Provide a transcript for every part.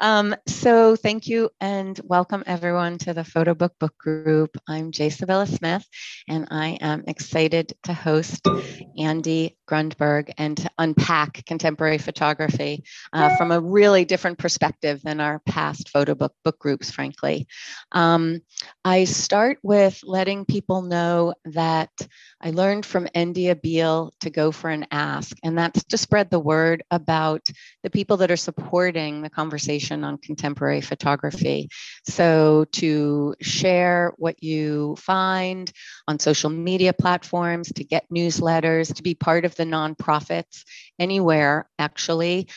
Um, so thank you and welcome everyone to the Photo Book Book Group. I'm Jay Sabella Smith, and I am excited to host Andy Grundberg and to unpack contemporary photography uh, from a really different perspective than our past photo book book groups, frankly. Um, I start with letting people know that I learned from Endia Beal to go for an ask, and that's to spread the word about the people that are supporting the conversation on contemporary photography. So to share what you find on social media platforms, to get newsletters, to be part of the nonprofits anywhere, actually,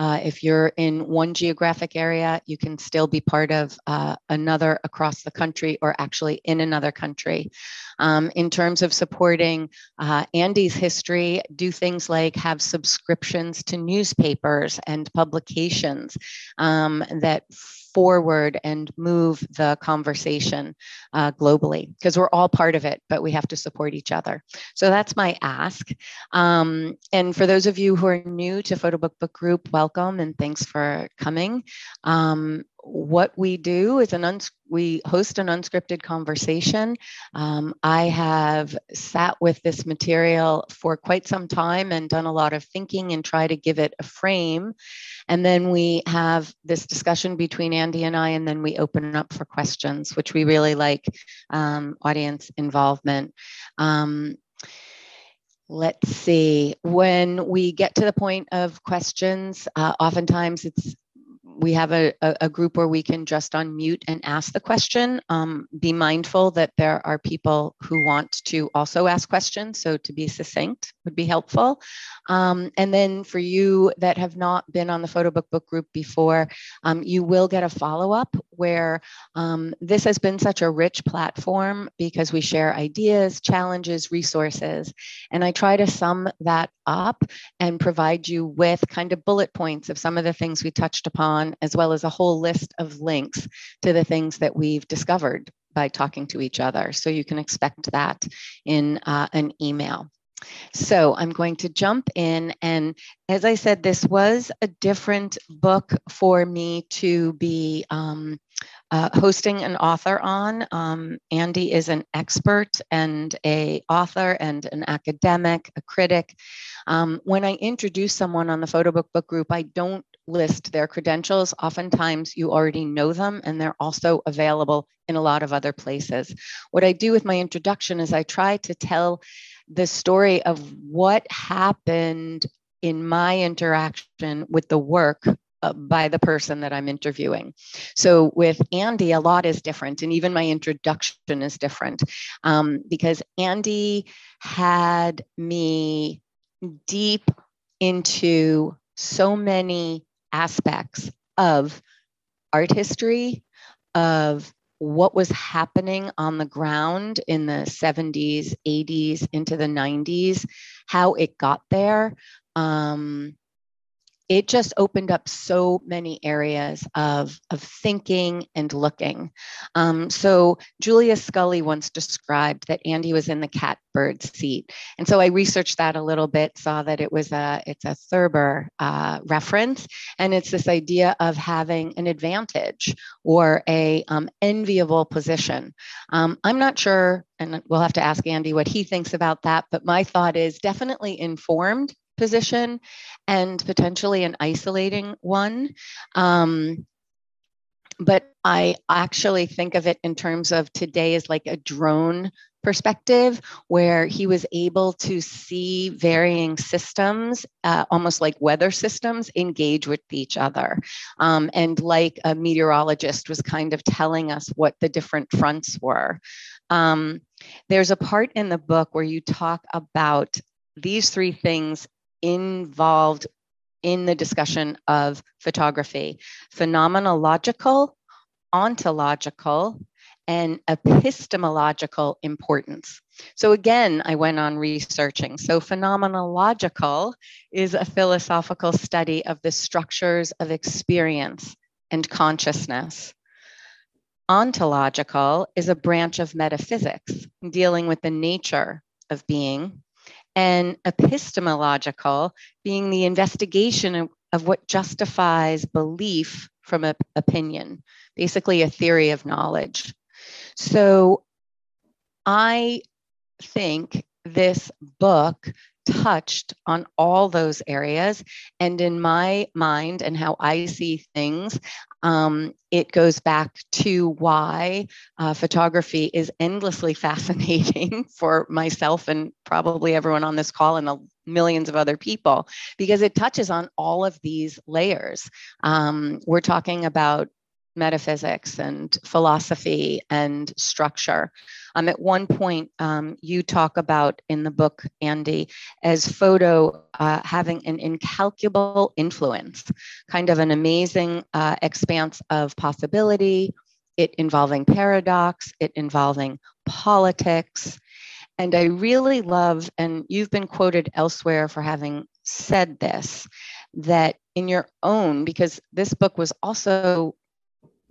uh, if you're in one geographic area, you can still be part of uh, another across the country or actually in another country. Um, in terms of supporting uh, Andy's history, do things like have subscriptions to newspapers and publications um, that forward and move the conversation uh, globally because we're all part of it, but we have to support each other. So that's my ask. Um, and for those of you who are new to Photo Book Book Group, welcome and thanks for coming. Um, what we do is an uns- we host an unscripted conversation. Um, I have sat with this material for quite some time and done a lot of thinking and try to give it a frame. And then we have this discussion between Andy and I, and then we open up for questions, which we really like um, audience involvement. Um, let's see when we get to the point of questions uh, oftentimes it's we have a, a, group where we can just unmute and ask the question. Um, be mindful that there are people who want to also ask questions. So to be succinct would be helpful. Um, and then for you that have not been on the photo book book group before, um, you will get a follow up where um, this has been such a rich platform because we share ideas, challenges, resources. And I try to sum that up and provide you with kind of bullet points of some of the things we touched upon, as well as a whole list of links to the things that we've discovered by talking to each other. So you can expect that in uh, an email. So I'm going to jump in. And as I said, this was a different book for me to be um, uh, hosting an author on. Um, Andy is an expert and a author and an academic, a critic. Um, when I introduce someone on the photo book book group, I don't list their credentials. Oftentimes you already know them and they're also available in a lot of other places. What I do with my introduction is I try to tell the story of what happened in my interaction with the work uh, by the person that I'm interviewing. So with Andy, a lot is different, and even my introduction is different um, because Andy had me deep into so many aspects of art history, of what was happening on the ground in the 70s, 80s, into the 90s, how it got there. Um, it just opened up so many areas of, of thinking and looking. Um, so Julia Scully once described that Andy was in the catbird seat. And so I researched that a little bit, saw that it was a, it's a Thurber uh, reference. And it's this idea of having an advantage or a um, enviable position. Um, I'm not sure, and we'll have to ask Andy what he thinks about that, but my thought is definitely informed position and potentially an isolating one. Um, but I actually think of it in terms of today as like a drone perspective where he was able to see varying systems, uh, almost like weather systems, engage with each other. Um, and like a meteorologist was kind of telling us what the different fronts were. Um, there's a part in the book where you talk about these three things involved in the discussion of photography phenomenological, ontological, and epistemological importance. So, again, I went on researching. So, phenomenological is a philosophical study of the structures of experience and consciousness. Ontological is a branch of metaphysics dealing with the nature of being and epistemological being the investigation of, of what justifies belief from a opinion, basically a theory of knowledge. So I think this book touched on all those areas. And in my mind and how I see things, um, it goes back to why uh, photography is endlessly fascinating for myself and probably everyone on this call and the millions of other people, because it touches on all of these layers. Um, we're talking about metaphysics and philosophy and structure. Um, at one point, um, you talk about in the book, Andy, as photo uh, having an incalculable influence, kind of an amazing uh, expanse of possibility, it involving paradox, it involving politics. And I really love, and you've been quoted elsewhere for having said this, that in your own, because this book was also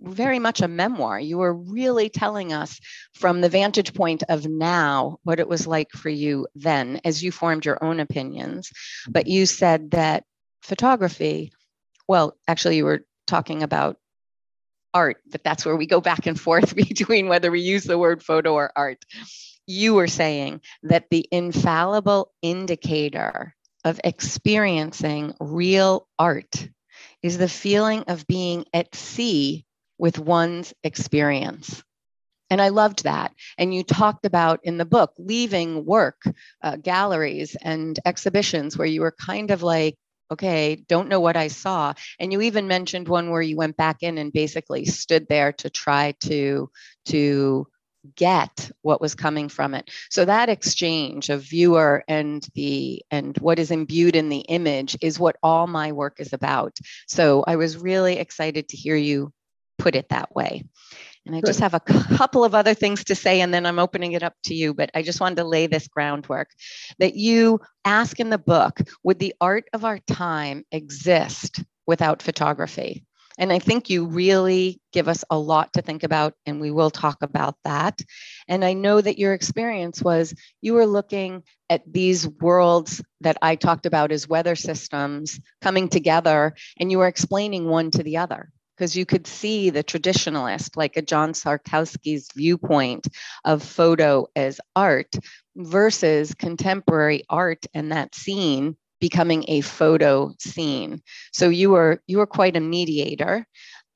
very much a memoir. You were really telling us from the vantage point of now what it was like for you then as you formed your own opinions. But you said that photography, well, actually, you were talking about art, but that's where we go back and forth between whether we use the word photo or art. You were saying that the infallible indicator of experiencing real art is the feeling of being at sea with one's experience. And I loved that. And you talked about in the book leaving work, uh, galleries, and exhibitions where you were kind of like, okay, don't know what I saw. And you even mentioned one where you went back in and basically stood there to try to to get what was coming from it so that exchange of viewer and the and what is imbued in the image is what all my work is about so i was really excited to hear you put it that way. And I just have a couple of other things to say, and then I'm opening it up to you. But I just wanted to lay this groundwork that you ask in the book Would the art of our time exist without photography? And I think you really give us a lot to think about, and we will talk about that. And I know that your experience was you were looking at these worlds that I talked about as weather systems coming together, and you were explaining one to the other because you could see the traditionalist, like a John Szarkowski's viewpoint of photo as art versus contemporary art and that scene becoming a photo scene. So you were you were quite a mediator.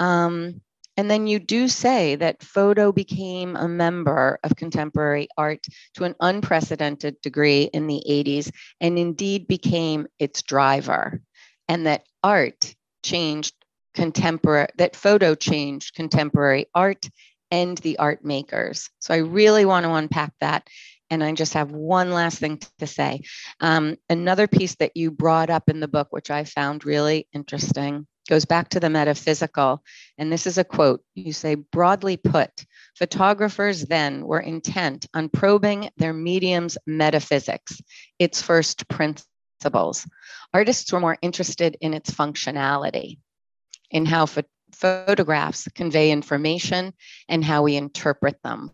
Um, and then you do say that photo became a member of contemporary art to an unprecedented degree in the 80s and indeed became its driver, and that art changed contemporary, that photo changed contemporary art and the art makers. So I really want to unpack that. And I just have one last thing to say. Um, another piece that you brought up in the book, which I found really interesting, goes back to the metaphysical. And this is a quote you say, broadly put, photographers then were intent on probing their medium's metaphysics, its first principles. Artists were more interested in its functionality in how ph- photographs convey information and how we interpret them.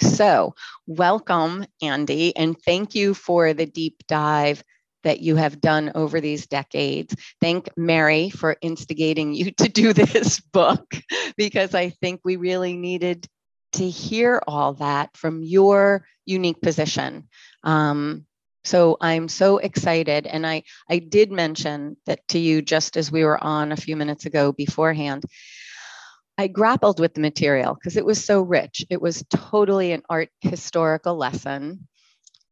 So, welcome, Andy, and thank you for the deep dive that you have done over these decades. Thank Mary for instigating you to do this book because I think we really needed to hear all that from your unique position. Um, so I'm so excited. And I, I did mention that to you just as we were on a few minutes ago beforehand. I grappled with the material because it was so rich. It was totally an art historical lesson.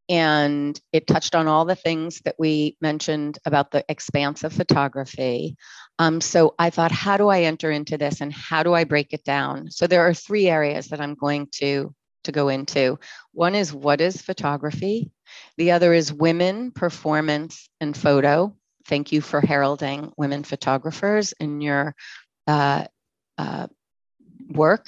And it touched on all the things that we mentioned about the expanse of photography. Um, so I thought, how do I enter into this and how do I break it down? So there are three areas that I'm going to, to go into. One is what is photography? The other is women, performance, and photo. Thank you for heralding women photographers in your uh, uh, work.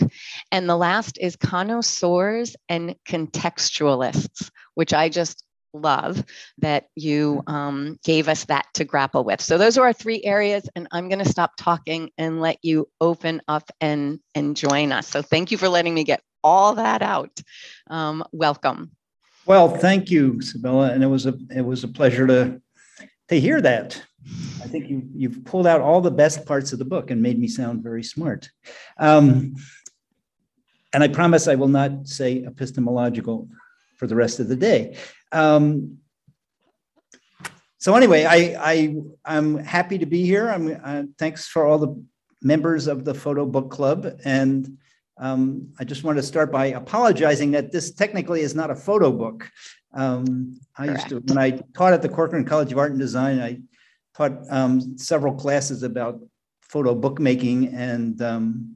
And the last is connoisseurs and contextualists, which I just love that you um, gave us that to grapple with. So those are our three areas, and I'm going to stop talking and let you open up and and join us. So thank you for letting me get all that out. Um, welcome. Well, thank you, Sibylla, and it was a it was a pleasure to to hear that. I think you, you've pulled out all the best parts of the book and made me sound very smart. Um, and I promise I will not say epistemological for the rest of the day. Um, so anyway, I, I I'm happy to be here. I'm uh, thanks for all the members of the Photo Book Club, and um, I just want to start by apologizing that this technically is not a photo book. Um, I used to when I taught at the Corcoran College of Art and Design, I taught um, several classes about photo bookmaking, and um,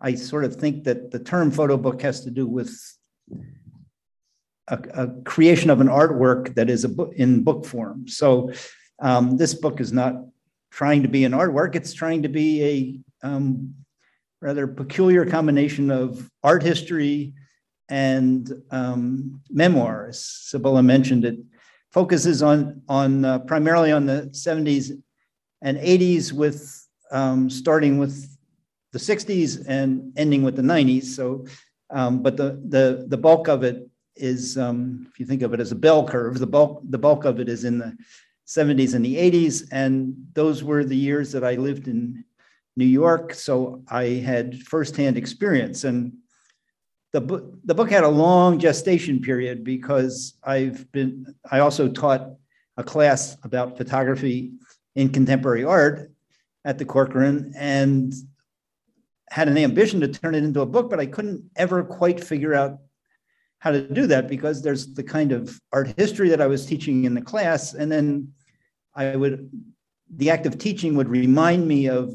I sort of think that the term photo book has to do with a, a creation of an artwork that is a book in book form. So um, this book is not trying to be an artwork; it's trying to be a um, rather peculiar combination of art history and um, memoir. As Sibylla mentioned, it focuses on on uh, primarily on the 70s and 80s, with um, starting with the 60s and ending with the 90s. So, um, but the the the bulk of it is, um, if you think of it as a bell curve, the bulk, the bulk of it is in the 70s and the 80s. And those were the years that I lived in New York. So I had firsthand experience. And the book, the book had a long gestation period because I've been, I also taught a class about photography in contemporary art at the Corcoran and had an ambition to turn it into a book, but I couldn't ever quite figure out how to do that because there's the kind of art history that I was teaching in the class. And then I would, the act of teaching would remind me of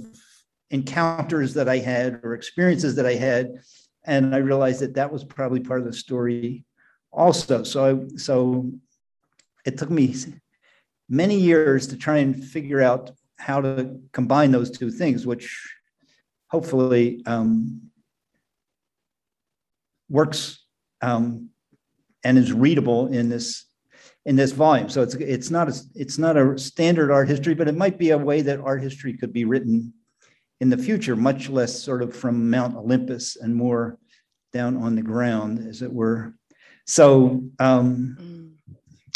encounters that I had or experiences that I had. And I realized that that was probably part of the story also. So, I, so it took me many years to try and figure out how to combine those two things, which hopefully um, works um, and is readable in this in this volume. So it's it's not a it's not a standard art history, but it might be a way that art history could be written in the future, much less sort of from Mount Olympus and more down on the ground, as it were. So um, mm.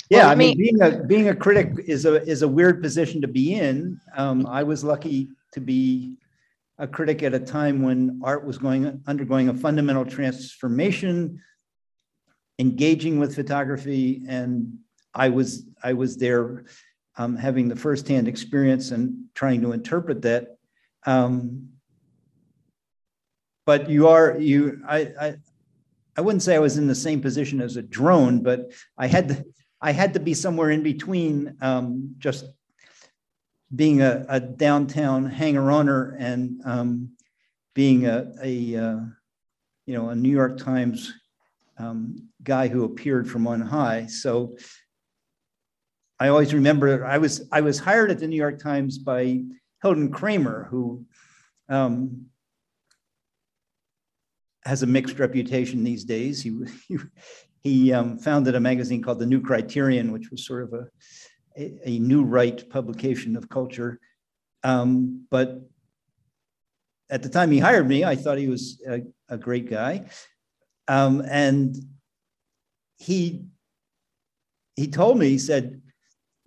yeah, well, I mean, being a being a critic is a is a weird position to be in. Um, I was lucky to be a critic at a time when art was going undergoing a fundamental transformation engaging with photography and I was I was there um, having the firsthand experience and trying to interpret that. Um, but you are you I, I I wouldn't say I was in the same position as a drone, but I had to I had to be somewhere in between um, just being a, a downtown hanger-oner and um, being a, a uh, you know a New York Times um, guy who appeared from on high. So I always remember I was I was hired at the New York Times by Hilton Kramer, who um, has a mixed reputation these days. He he, he um, founded a magazine called the New Criterion, which was sort of a a, new right publication of culture. Um, but at the time he hired me, I thought he was a, a great guy. Um, and he he told me, he said,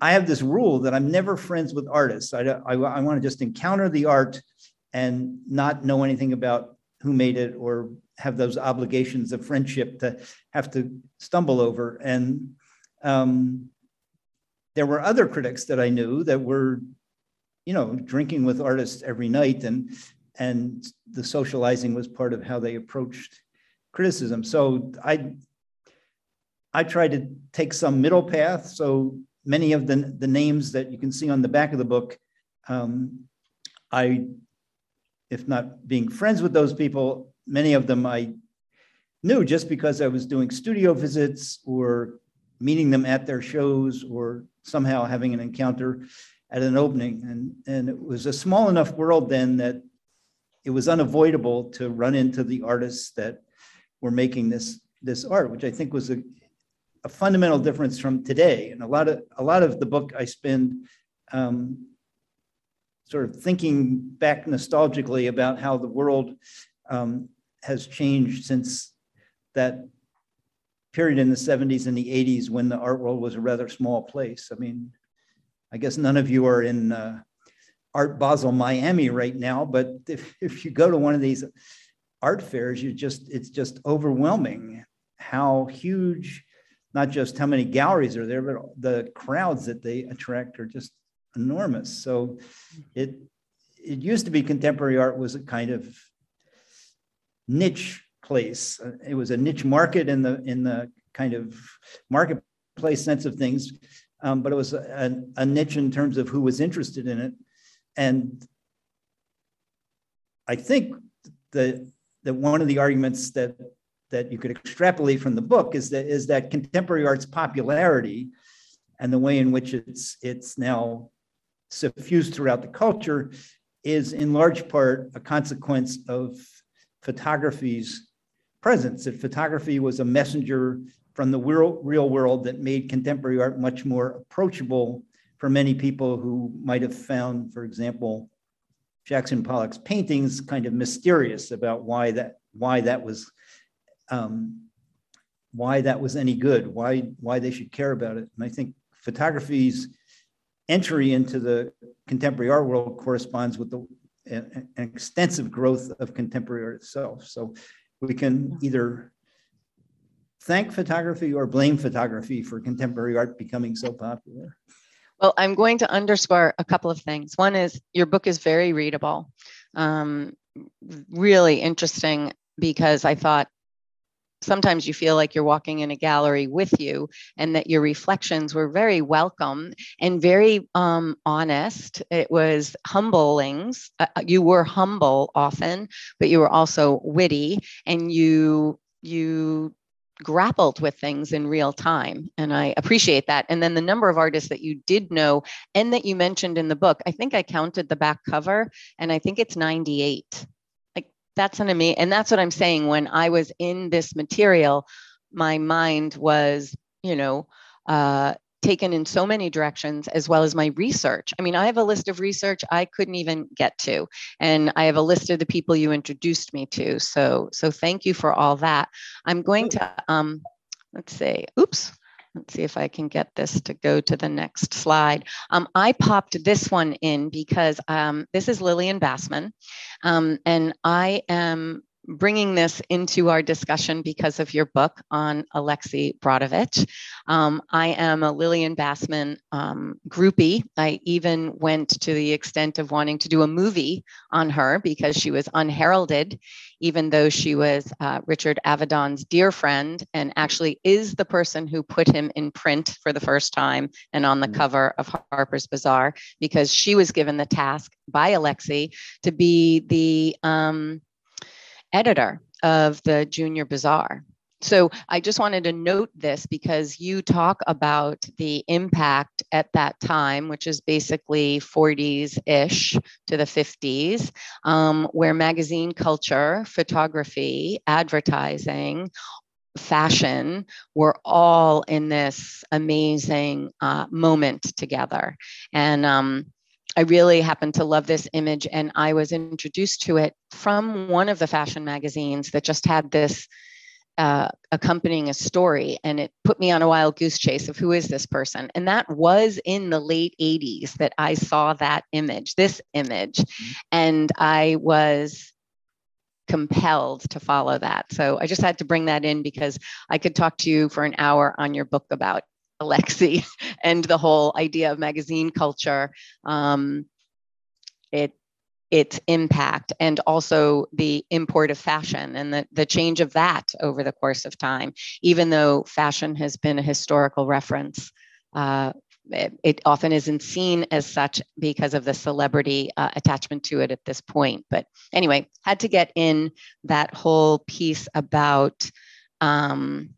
I have this rule that I'm never friends with artists. I, I, I want to just encounter the art and not know anything about who made it or have those obligations of friendship to have to stumble over. And um, there were other critics that I knew that were, you know, drinking with artists every night, and and the socializing was part of how they approached criticism. So I I tried to take some middle path. So many of the, the names that you can see on the back of the book, um, I, if not being friends with those people, many of them I knew just because I was doing studio visits or meeting them at their shows or somehow having an encounter at an opening. And, and it was a small enough world then that it was unavoidable to run into the artists that were making this this art, which I think was a, a fundamental difference from today. And a lot of a lot of the book I spend um, sort of thinking back nostalgically about how the world um, has changed since that period in the 70s and the 80s when the art world was a rather small place. I mean, I guess none of you are in uh, Art Basel Miami right now, but if, if you go to one of these art fairs, you just it's just overwhelming how huge, not just how many galleries are there, but the crowds that they attract are just enormous. So it it used to be contemporary art was a kind of niche place. It was a niche market in the in the kind of marketplace sense of things, um, but it was a, a niche in terms of who was interested in it. And I think that that one of the arguments that that you could extrapolate from the book is that is that contemporary art's popularity and the way in which it's it's now suffused throughout the culture is in large part a consequence of photography's presence. That photography was a messenger from the real, world that made contemporary art much more approachable for many people who might have found, for example, Jackson Pollock's paintings kind of mysterious about why that why that was um, why that was any good, why why they should care about it. And I think photography's entry into the contemporary art world corresponds with the an, extensive growth of contemporary art itself. So we can either thank photography or blame photography for contemporary art becoming so popular. Well, I'm going to underscore a couple of things. One is your book is very readable, um, really interesting because I thought sometimes you feel like you're walking in a gallery with you and that your reflections were very welcome and very um, honest. It was humblings. Uh, uh, you were humble often but you were also witty and you you grappled with things in real time and i appreciate that. And then the number of artists that you did know and that you mentioned in the book i think i counted the back cover and i think it's 98 that's an amazing and that's what i'm saying. When i was in this material my mind was you know uh, taken in so many directions as well as my research. I mean i have a list of research i couldn't even get to and i have a list of the people you introduced me to. So so thank you for all that. I'm going to um let's see. Oops Let's see if I can get this to go to the next slide. Um, I popped this one in because um, this is Lillian Bassman, um, and I am bringing this into our discussion because of your book on Alexei Brodovitch. Um, I am a Lillian Bassman um, groupie. I even went to the extent of wanting to do a movie on her because she was unheralded, even though she was uh, Richard Avedon's dear friend and actually is the person who put him in print for the first time and on the mm. cover of Harper's Bazaar because she was given the task by Alexei to be the um, editor of the Junior Bazaar. So I just wanted to note this because you talk about the impact at that time, which is basically 40s ish to the 50s, um, where magazine culture, photography, advertising, fashion were all in this amazing uh, moment together. And um, I really happened to love this image, and I was introduced to it from one of the fashion magazines that just had this uh, accompanying a story, and it put me on a wild goose chase of who is this person. And that was in the late 80s that I saw that image, this image, mm-hmm. and I was compelled to follow that. So I just had to bring that in because I could talk to you for an hour on your book about Alexei and the whole idea of magazine culture, um, it its impact and also the import of fashion and the, the change of that over the course of time. Even though fashion has been a historical reference, uh, it, it, often isn't seen as such because of the celebrity uh, attachment to it at this point. But anyway, had to get in that whole piece about um,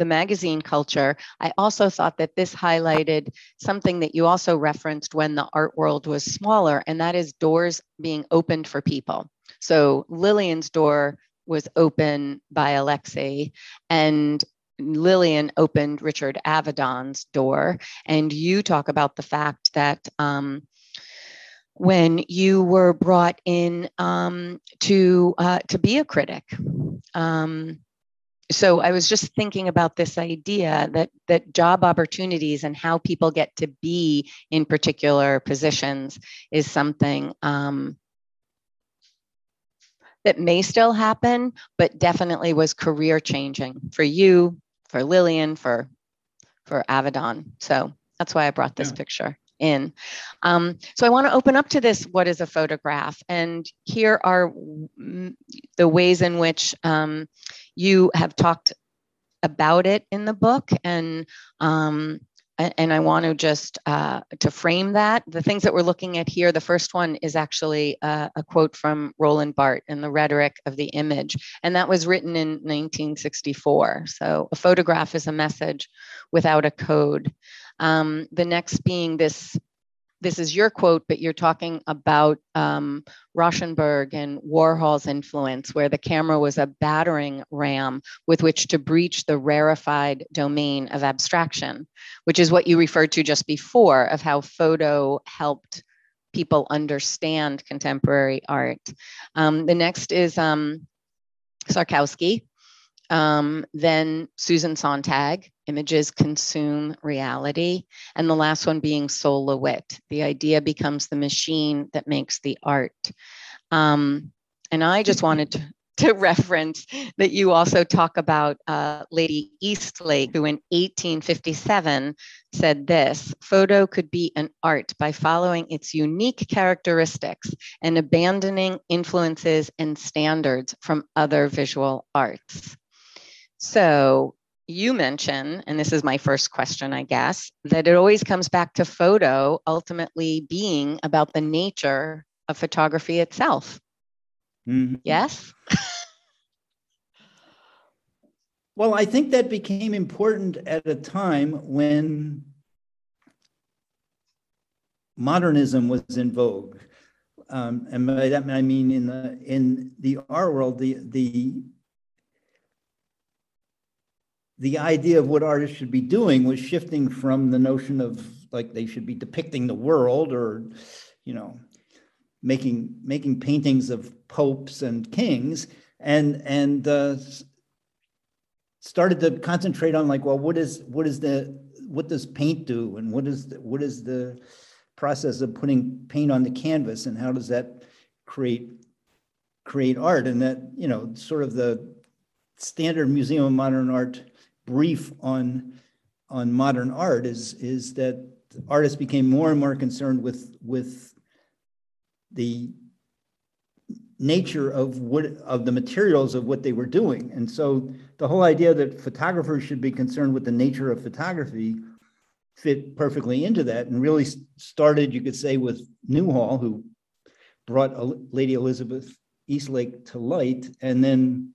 the magazine culture, I also thought that this highlighted something that you also referenced when the art world was smaller, and that is doors being opened for people. So Lillian's door was open by Alexei, and Lillian opened Richard Avedon's door. And you talk about the fact that um, when you were brought in um, to uh, to be a critic, um, so I was just thinking about this idea that that job opportunities and how people get to be in particular positions is something um, that may still happen, but definitely was career changing for you, for Lillian, for for Avedon. So that's why I brought this yeah. picture in. Um, so I want to open up to this what is a photograph? And here are the ways in which um, you have talked about it in the book. And um, and I want to just uh, to frame that. The things that we're looking at here, the first one is actually a, a quote from Roland Barthes in The Rhetoric of the Image, and that was written in 1964. So a photograph is a message without a code. Um, the next being this this is your quote, but you're talking about um, Rauschenberg and Warhol's influence, where the camera was a battering ram with which to breach the rarefied domain of abstraction, which is what you referred to just before of how photo helped people understand contemporary art. Um, the next is um, Szarkowski, um, then Susan Sontag, images consume reality. And the last one being Sol LeWitt, the idea becomes the machine that makes the art. Um, and I just wanted to, to reference that you also talk about uh, Lady Eastlake, who in 1857 said this photo could be an art by following its unique characteristics and abandoning influences and standards from other visual arts. So you mention, and this is my first question, I guess, that it always comes back to photo ultimately being about the nature of photography itself. Mm-hmm. Yes? well, I think that became important at a time when modernism was in vogue. Um, and by that I mean in the in the art world, the the the idea of what artists should be doing was shifting from the notion of like they should be depicting the world or you know making making paintings of popes and kings and and uh, started to concentrate on like well what is what is the what does paint do and what is the, what is the process of putting paint on the canvas and how does that create create art? And that you know sort of the standard museum of modern art brief on on modern art is is that artists became more and more concerned with with the nature of what of the materials of what they were doing. And so the whole idea that photographers should be concerned with the nature of photography fit perfectly into that and really started you could say with newhall who brought lady elizabeth eastlake to light and then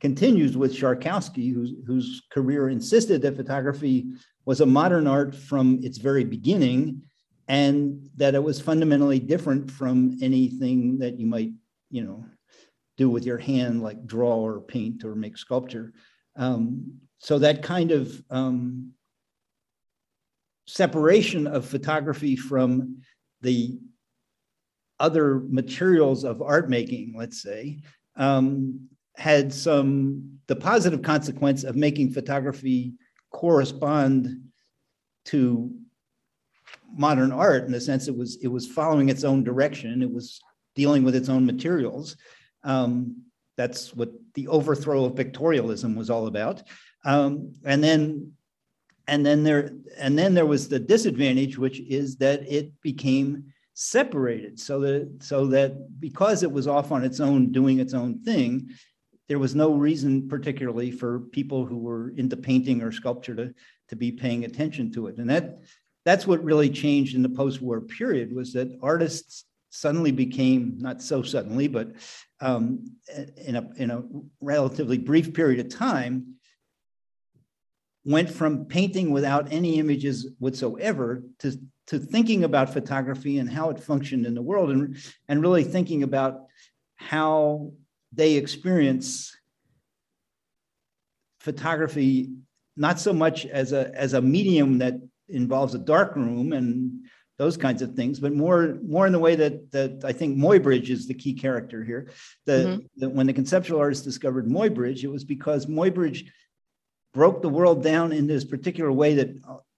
continues with Szarkowski, whose, whose career insisted that photography was a modern art from its very beginning and that it was fundamentally different from anything that you might, you know, do with your hand, like draw or paint or make sculpture. Um, so that kind of um, separation of photography from the other materials of art making, let's say, um, had some the positive consequence of making photography correspond to modern art in the sense it was it was following its own direction. It was dealing with its own materials. Um, that's what the overthrow of pictorialism was all about. Um, and then and then there and then there was the disadvantage which is that it became separated. So that so that because it was off on its own doing its own thing there was no reason particularly for people who were into painting or sculpture to, to be paying attention to it. And that that's what really changed in the post-war period was that artists suddenly became not so suddenly, but um, in a in a relatively brief period of time, went from painting without any images whatsoever to to thinking about photography and how it functioned in the world, and and really thinking about how they experience photography not so much as a as a medium that involves a dark room and those kinds of things, but more more in the way that that I think Muybridge is the key character here. The, mm-hmm. when the conceptual artist discovered Muybridge, it was because Muybridge broke the world down in this particular way that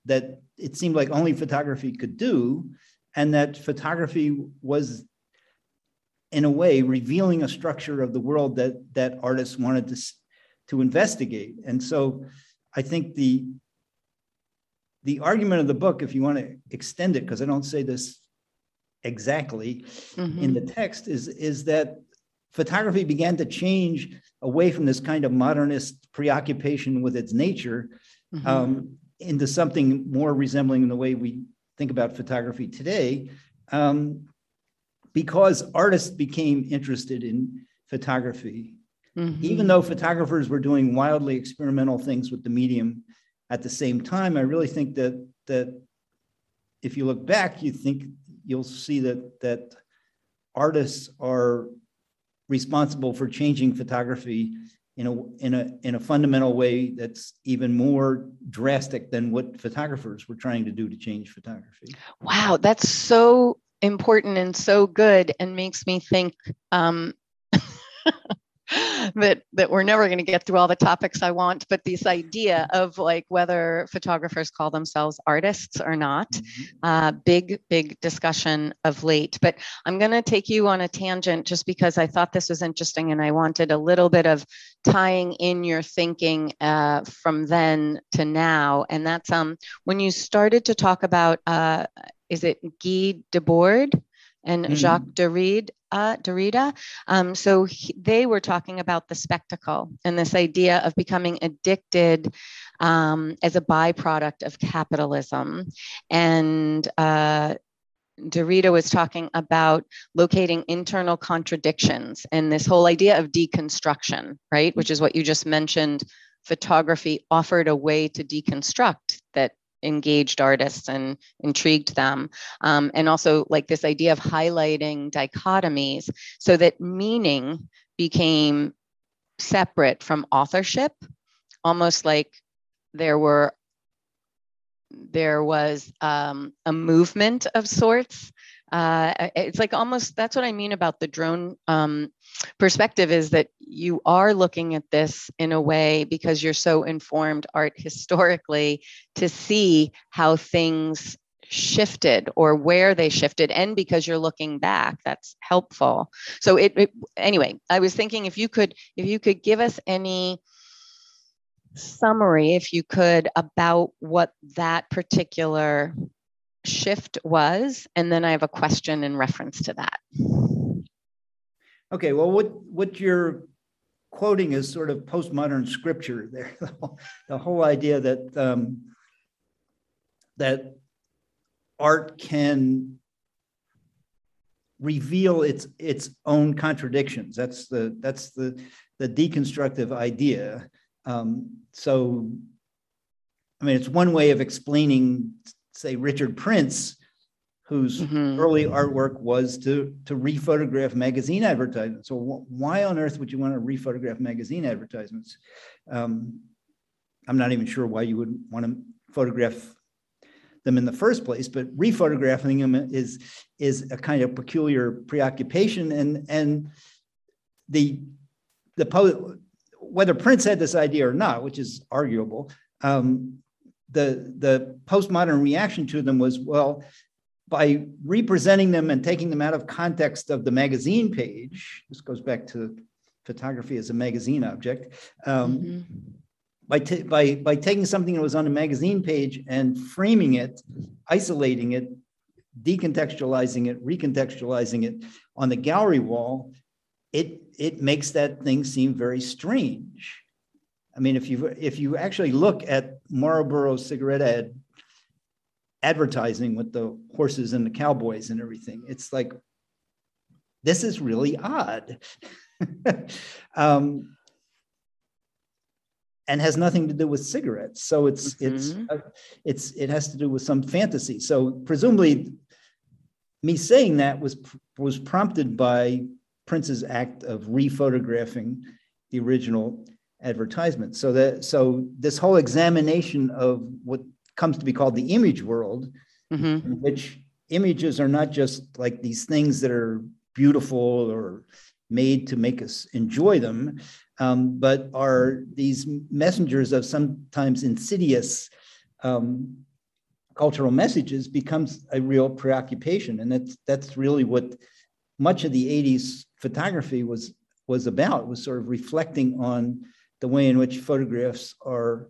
that it seemed like only photography could do, and that photography was in a way revealing a structure of the world that that artists wanted to to investigate. And so I think the the argument of the book, if you want to extend it, because I don't say this exactly mm-hmm. in the text, is, is that photography began to change away from this kind of modernist preoccupation with its nature mm-hmm. um, into something more resembling the way we think about photography today. Um, because artists became interested in photography, mm-hmm. even though photographers were doing wildly experimental things with the medium at the same time, I really think that that if you look back, you think you'll see that that artists are responsible for changing photography in a in a in a fundamental way that's even more drastic than what photographers were trying to do to change photography. Wow, that's so important and so good, and makes me think. Um, that that we're never going to get through all the topics I want, but this idea of like whether photographers call themselves artists or not, mm-hmm. uh, big big discussion of late. But I'm going to take you on a tangent just because I thought this was interesting and I wanted a little bit of tying in your thinking uh, from then to now, and that's um when you started to talk about uh, is it Guy Debord? and mm-hmm. Jacques Derrida. Uh, Derrida. Um, so he, they were talking about the spectacle and this idea of becoming addicted um, as a byproduct of capitalism. And uh, Derrida was talking about locating internal contradictions and this whole idea of deconstruction, right? Which is what you just mentioned. Photography offered a way to deconstruct that engaged artists and intrigued them. Um, and also, like this idea of highlighting dichotomies so that meaning became separate from authorship, almost like there were there was um, a movement of sorts uh, it's like almost that's what I mean about the drone um, perspective is that you are looking at this in a way because you're so informed art historically to see how things shifted or where they shifted. And because you're looking back that's helpful. So it, it anyway i was thinking if you could if you could give us any summary if you could about what that particular shift was, and then I have a question in reference to that. Okay, well, what what you're quoting is sort of postmodern scripture. There, the whole idea that um, that art can reveal its its own contradictions. That's the that's the the deconstructive idea. Um, so, I mean, it's one way of explaining say Richard Prince, whose mm-hmm. early artwork was to to rephotograph magazine advertisements. So wh- why on earth would you want to rephotograph magazine advertisements? Um, I'm not even sure why you would want to photograph them in the first place, but rephotographing them is is a kind of peculiar preoccupation, and and the the po- whether Prince had this idea or not, which is arguable, um, the, the postmodern reaction to them was, well, by representing them and taking them out of context of the magazine page, this goes back to photography as a magazine object. Um, mm-hmm. By, t- by, by taking something that was on a magazine page and framing it, isolating it, decontextualizing it, recontextualizing it on the gallery wall, it, it makes that thing seem very strange. I mean, if you if you actually look at Marlboro cigarette ad advertising with the horses and the cowboys and everything, it's like this is really odd. um, and has nothing to do with cigarettes. So it's mm-hmm. it's uh, it's it has to do with some fantasy. So presumably, me saying that was was prompted by Prince's act of rephotographing the original advertisement. So that so this whole examination of what comes to be called the image world, mm-hmm. in which images are not just like these things that are beautiful or made to make us enjoy them, um, but are these messengers of sometimes insidious um, cultural messages becomes a real preoccupation. And that's, that's really what much of the 80s photography was, was about, was sort of reflecting on the way in which photographs are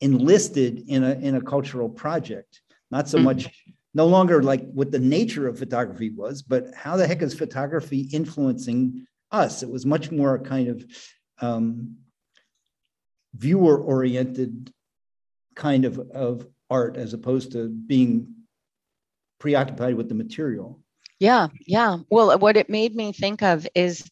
enlisted in a, in a cultural project. Not so mm-hmm. much, no longer like what the nature of photography was, but how the heck is photography influencing us? It was much more a kind of um, viewer oriented kind of, of art as opposed to being preoccupied with the material. Yeah, yeah. Well, what it made me think of is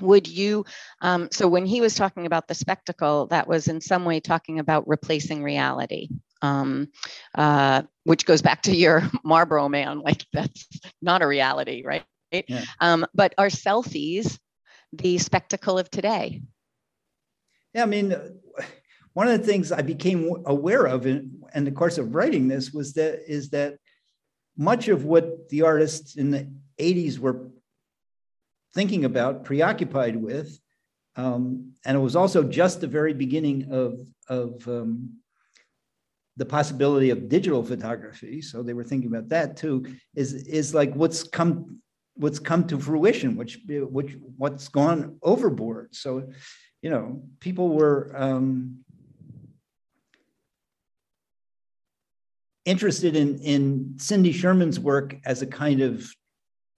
would you um, so when he was talking about the spectacle that was in some way talking about replacing reality um, uh, which goes back to your marlboro man like that's not a reality right yeah. um, but are selfies the spectacle of today yeah i mean one of the things I became aware of in, in the course of writing this was that is that much of what the artists in the 80s were thinking about, preoccupied with, um, and it was also just the very beginning of, of um, the possibility of digital photography. So they were thinking about that too. Is is like what's come what's come to fruition, which which what's gone overboard. So, you know, people were um, interested in, in Cindy Sherman's work as a kind of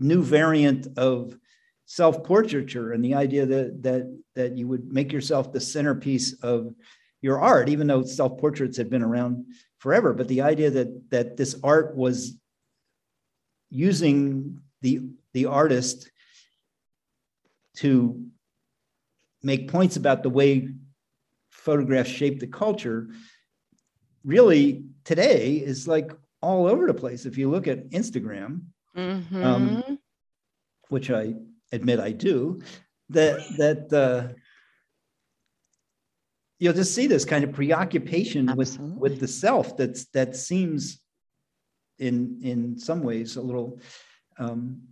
new variant of self-portraiture and the idea that that that you would make yourself the centerpiece of your art, even though self-portraits had been around forever. But the idea that that this art was using the the artist to make points about the way photographs shape the culture really today is like all over the place. If you look at Instagram, mm-hmm. um, which I admit I do, that that uh, you'll just see this kind of preoccupation Absolutely. with with the self that's that seems in in some ways a little um,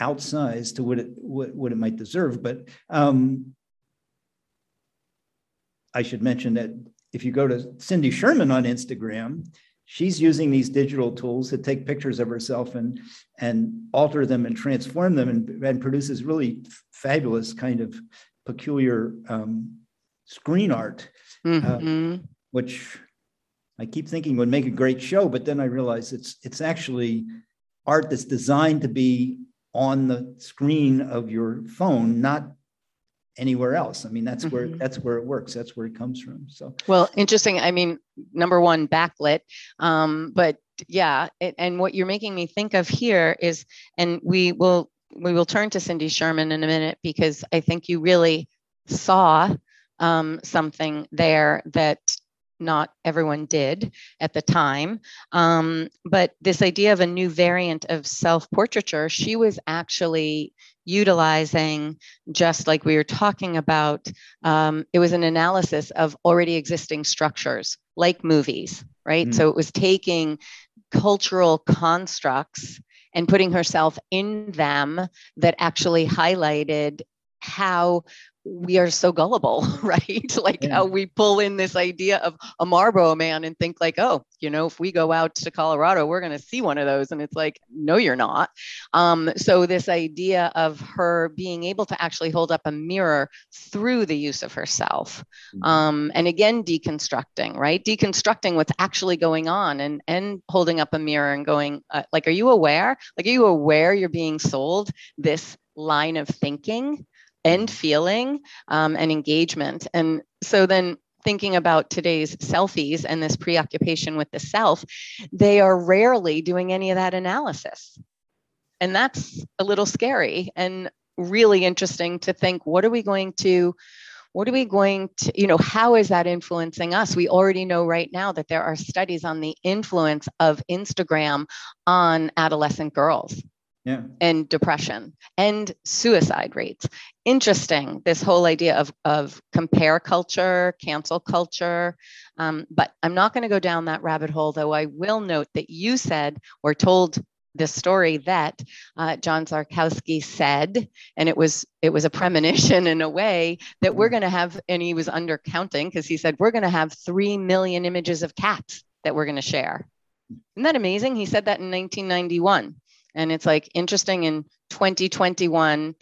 outsized to what it what, what it might deserve. But um, I should mention that if you go to Cindy Sherman on Instagram, she's using these digital tools to take pictures of herself and and alter them and transform them and, and produces really fabulous kind of peculiar um, screen art, uh, mm-hmm. uh, which I keep thinking would make a great show, but then I realize it's it's actually art that's designed to be on the screen of your phone, not anywhere else. I mean, that's where mm-hmm. that's where it works. That's where it comes from. So well, interesting. I mean, number one, backlit, um, but yeah, it, and what you're making me think of here is, and we will we will turn to Cindy Sherman in a minute because I think you really saw um, something there that not everyone did at the time. Um, but this idea of a new variant of self portraiture, she was actually utilizing, just like we were talking about, um, it was an analysis of already existing structures like movies, right? Mm-hmm. So it was taking cultural constructs and putting herself in them that actually highlighted how we are so gullible, right? like yeah. how we pull in this idea of a Marlboro man and think like, oh, you know, if we go out to Colorado, we're going to see one of those. And it's like, no, you're not. Um, so this idea of her being able to actually hold up a mirror through the use of herself. Mm-hmm. Um, and again, deconstructing, right? Deconstructing what's actually going on and, and holding up a mirror and going, uh, like, are you aware? Like, are you aware you're being sold this line of thinking? And feeling um, and engagement. And so then thinking about today's selfies and this preoccupation with the self, they are rarely doing any of that analysis. And that's a little scary and really interesting to think what are we going to what are we going to you know how is that influencing us we already know right now that there are studies on the influence of instagram on adolescent girls yeah. and depression and suicide rates. Interesting, this whole idea of, of compare culture, cancel culture. Um, but I'm not going to go down that rabbit hole, though I will note that you said or told this story that uh, John Szarkowski said, and it was it was a premonition in a way that we're going to have, and he was undercounting because he said we're going to have three million images of cats that we're going to share. Isn't that amazing? He said that in 1991. And it's like interesting in 2021,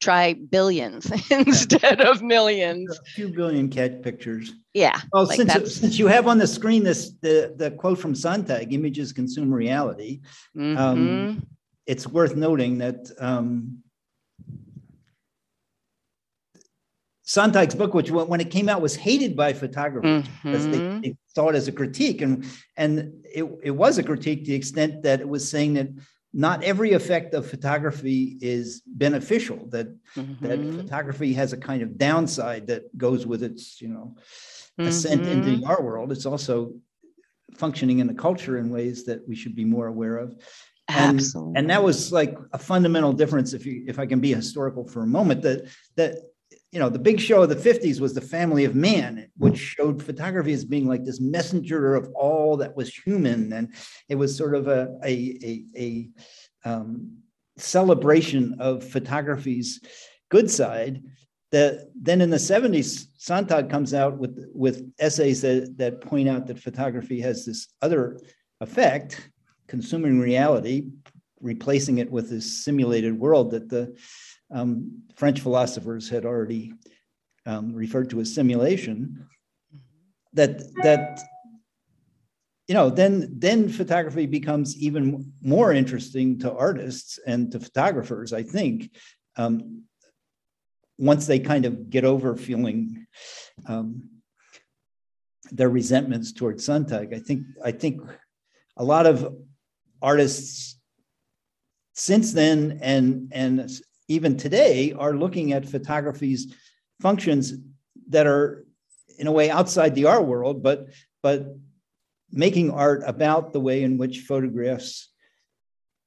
try billions instead of millions. A few billion cat pictures. Yeah. Well, like since, since you have on the screen this the, the quote from Sontag, images consume reality, mm-hmm. um, it's worth noting that um, Sontag's book, which when it came out was hated by photographers mm-hmm. because they, mm-hmm. they, saw it as a critique, and and it, it was a critique to the extent that it was saying that not every effect of photography is beneficial that mm-hmm. that photography has a kind of downside that goes with its you know mm-hmm. ascent into the art world it's also functioning in the culture in ways that we should be more aware of and, Absolutely. and that was like a fundamental difference if you if i can be historical for a moment that that you know, the big show of the 50s was the family of man, which showed photography as being like this messenger of all that was human. And it was sort of a, a, a, a um, celebration of photography's good side. That then in the 70s, Sontag comes out with, with essays that, that point out that photography has this other effect, consuming reality, replacing it with this simulated world that the um, French philosophers had already um, referred to as simulation, that that you know then then photography becomes even more interesting to artists and to photographers. I think um, once they kind of get over feeling um, their resentments towards Sontag, I think I think a lot of artists since then and and even today are looking at photography's functions that are in a way outside the art world, but but making art about the way in which photographs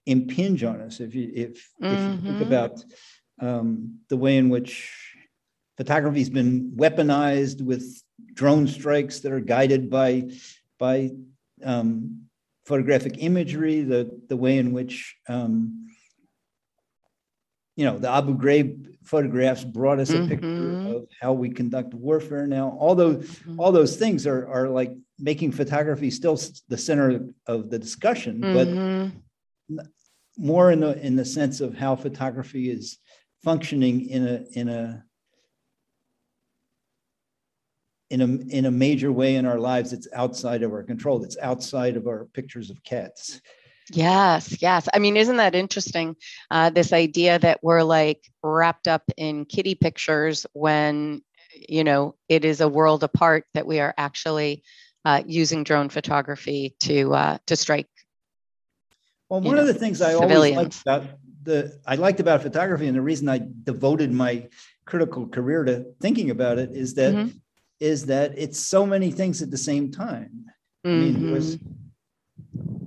impinge on us. If you if, mm-hmm. if you think mm-hmm. about um, the way in which photography's been weaponized with drone strikes that are guided by by um, photographic imagery, the the way in which um, you know, the Abu Ghraib photographs brought us a mm-hmm. picture of how we conduct warfare now. All those, mm-hmm. all those things are, are like making photography still the center of the discussion, mm-hmm. but more in the in the sense of how photography is functioning in a in a in a in a major way in our lives. It's outside of our control. It's outside of our pictures of cats. Yes, yes. I mean, isn't that interesting? Uh, this idea that we're like wrapped up in kitty pictures when, you know, it is a world apart that we are actually uh, using drone photography to uh, to strike. Well, one know, of the things I civilians. always liked about the I liked about photography, and the reason I devoted my critical career to thinking about it is that mm-hmm. is that it's so many things at the same time. Mm-hmm. I mean, it was mm-hmm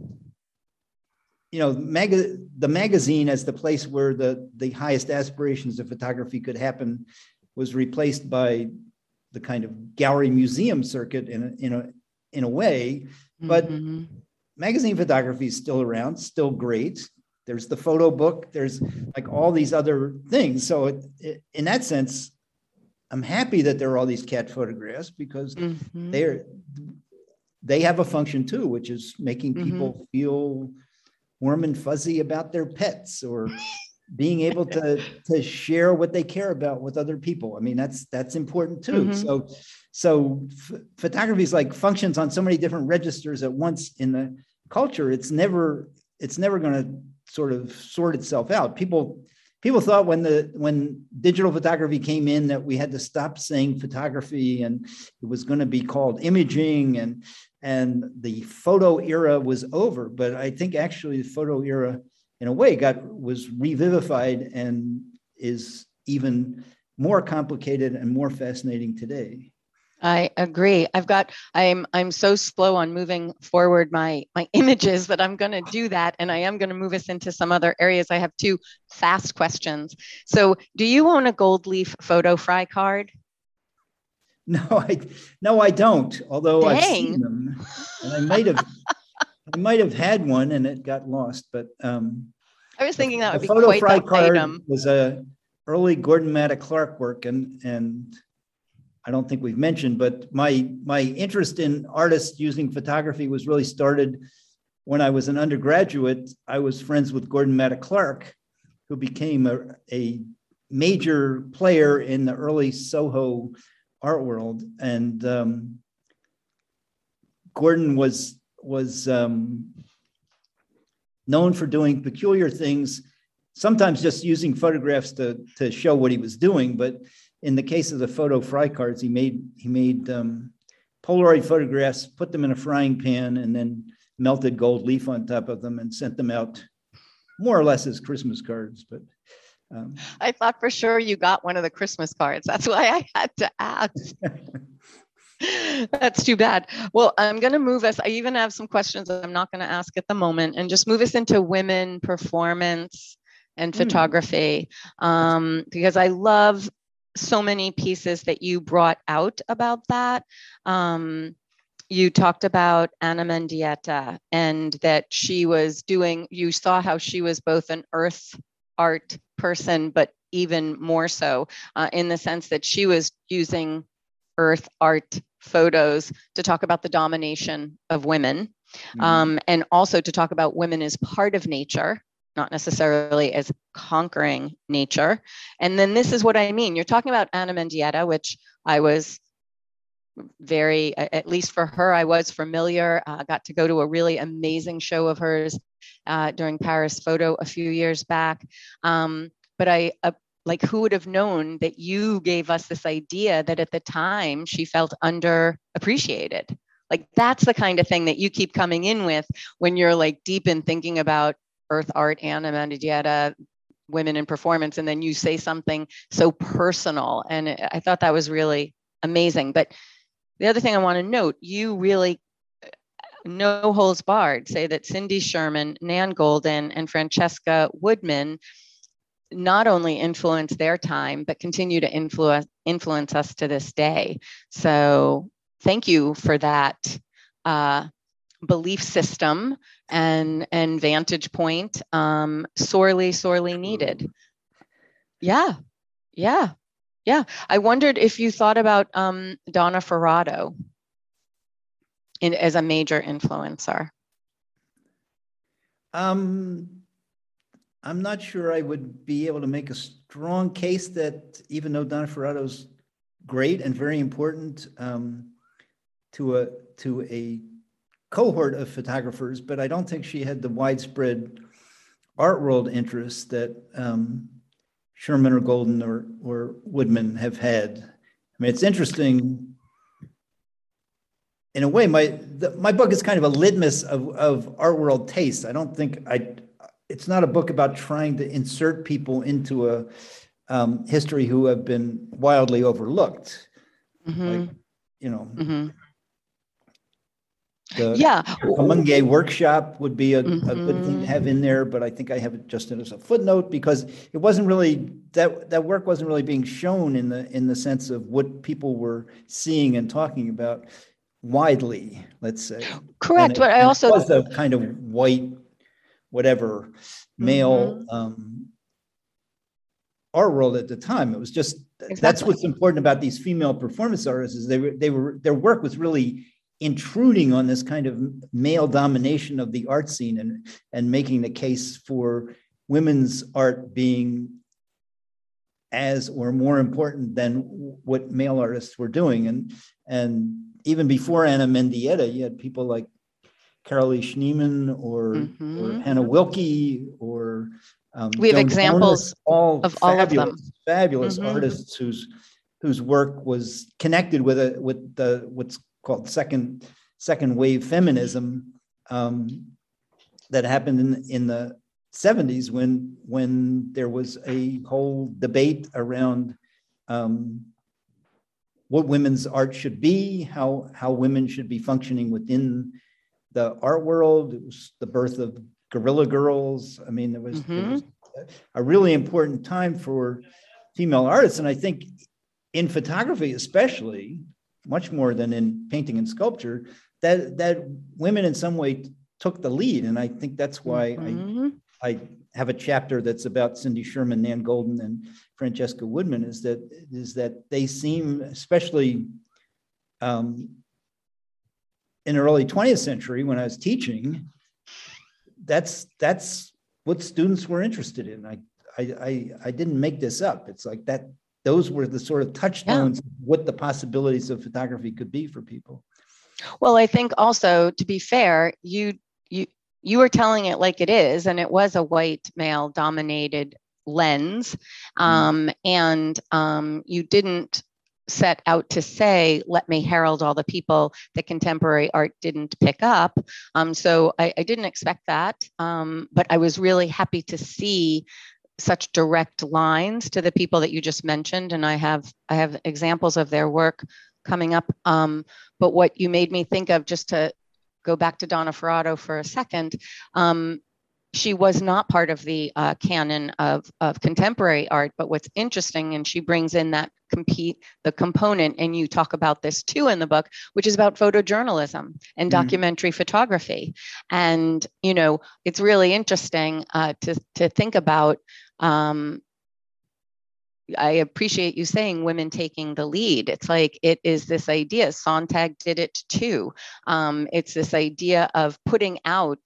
you know, mag- the magazine as the place where the, the highest aspirations of photography could happen was replaced by the kind of gallery museum circuit in a, in a, in a way. But mm-hmm. magazine photography is still around, still great. There's the photo book, there's like all these other things. So, it, it, in that sense, I'm happy that there are all these cat photographs because mm-hmm. they're they have a function too, which is making people mm-hmm. feel warm and fuzzy about their pets or being able to to share what they care about with other people. I mean that's that's important too. Mm-hmm. so so f- photography is like functions on so many different registers at once in the culture. It's never it's never going to sort of sort itself out. People people thought when the when digital photography came in that we had to stop saying photography and it was going to be called imaging and and the photo era was over. But I think actually the photo era, in a way, got was revivified and is even more complicated and more fascinating today. I agree. I've got I'm I'm so slow on moving forward my my images that I'm going to do that and I am going to move us into some other areas. I have two fast questions. So, do you own a gold leaf photo fry card? No, I no I don't. Although Dang. I've seen them and I might have I might have had one and it got lost, but um I was thinking that would the be photo quite fry card item. was a early Gordon Matta Clark work and and I don't think we've mentioned, but my my interest in artists using photography was really started when I was an undergraduate. I was friends with Gordon Matta Clark, who became a, a major player in the early Soho art world, and um, Gordon was was um, known for doing peculiar things, sometimes just using photographs to, to show what he was doing. But in the case of the photo fry cards, he made he made um, Polaroid photographs, put them in a frying pan, and then melted gold leaf on top of them and sent them out more or less as Christmas cards. But um, I thought for sure you got one of the Christmas cards. That's why I had to ask. That's too bad. Well, I'm going to move us. I even have some questions that I'm not going to ask at the moment and just move us into women performance and Mm. photography um, because I love so many pieces that you brought out about that. Um, you talked about Ana Mendieta and that she was doing, you saw how she was both an earth art person, but even more so uh, in the sense that she was using earth art photos to talk about the domination of women mm, um, and also to talk about women as part of nature not necessarily as conquering nature. And then this is what i mean. You're talking about ana mendieta which i was very at least for her i was familiar. Uh, got to go to a really amazing show of hers uh, during paris photo a few years back. Um, but i uh, like who would have known that you gave us this idea that at the time she felt underappreciated? Like that's the kind of thing that you keep coming in with when you're like deep in thinking about earth art ana mendieta women in performance. And then you say something so personal and i thought that was really amazing. But the other thing i want to note you really no holes barred say that cindy sherman nan goldin and francesca woodman not only influence their time but continue to influence influence us to this day. So thank you for that uh, belief system and and vantage point um, sorely sorely needed. Yeah yeah yeah. I wondered if you thought about um, donna ferrato in, as a major influencer. Um, I'm not sure I would be able to make a strong case that even though Donna Ferrato's great and very important um, to a to a cohort of photographers, but I don't think she had the widespread art world interest that um, Sherman or Goldin or or Woodman have had. I mean, it's interesting. In a way, my the, my book is kind of a litmus of, of art world taste. I don't think I it's not a book about trying to insert people into a um, history who have been wildly overlooked. Mhm, Like, you know, mhm. The yeah Kamoinge workshop would be a, a good thing to have in there, but I think I have it just as a footnote because it wasn't really that that work wasn't really being shown in the in the sense of what people were seeing and talking about widely. Let's say. correct it- but i also was a kind of white, whatever, male Mm-hmm. um, art world at the time. It was just that's what's important about these female performance artists is they were they were their work was really intruding on this kind of male domination of the art scene and and making the case for women's art being as or more important than what male artists were doing and and even before Ana Mendieta you had people like Carolee Schneemann or or Mhm. Hannah Wilke or um, We have Joan examples Jonas, all of all of them. fabulous Mhm. artists whose whose work was connected with a with the what's called second second wave feminism um, that happened in in the 70s when when there was a whole debate around um, what women's art should be, how how women should be functioning within the art world. It was the birth of Guerrilla Girls. I mean, it was, mm-hmm. it was a really important time for female artists, and I think in photography, especially, much more than in painting and sculpture, that that women in some way took the lead, and I think that's why mm-hmm. I I have a chapter that's about Cindy Sherman, Nan Goldin, and Francesca Woodman. Is that is that they seem, especially um, in the early 20th century when I was teaching, that's that's what students were interested in. I I I, I didn't make this up. It's like that. Those were the sort of touchstones yeah. what the possibilities of photography could be for people. Well, I think also to be fair, you you you were telling it like it is, and it was a white male dominated lens, mm-hmm. um, and um, you didn't set out to say, let me herald all the people that contemporary art didn't pick up. Um, so I, I, didn't expect that, um, but I was really happy to see such direct lines to the people that you just mentioned, and I have I have examples of their work coming up. Um, but what you made me think of, just to go back to Donna Ferrato for a second, um, she was not part of the uh, canon of, of contemporary art. But what's interesting, and she brings in that compete the component, and you talk about this too in the book, which is about photojournalism and mm-hmm. documentary mm-hmm. photography. And you know, it's really interesting uh, to to think about um, I appreciate you saying women taking the lead. It's like it is this idea. Sontag did it too. Um, it's this idea of putting out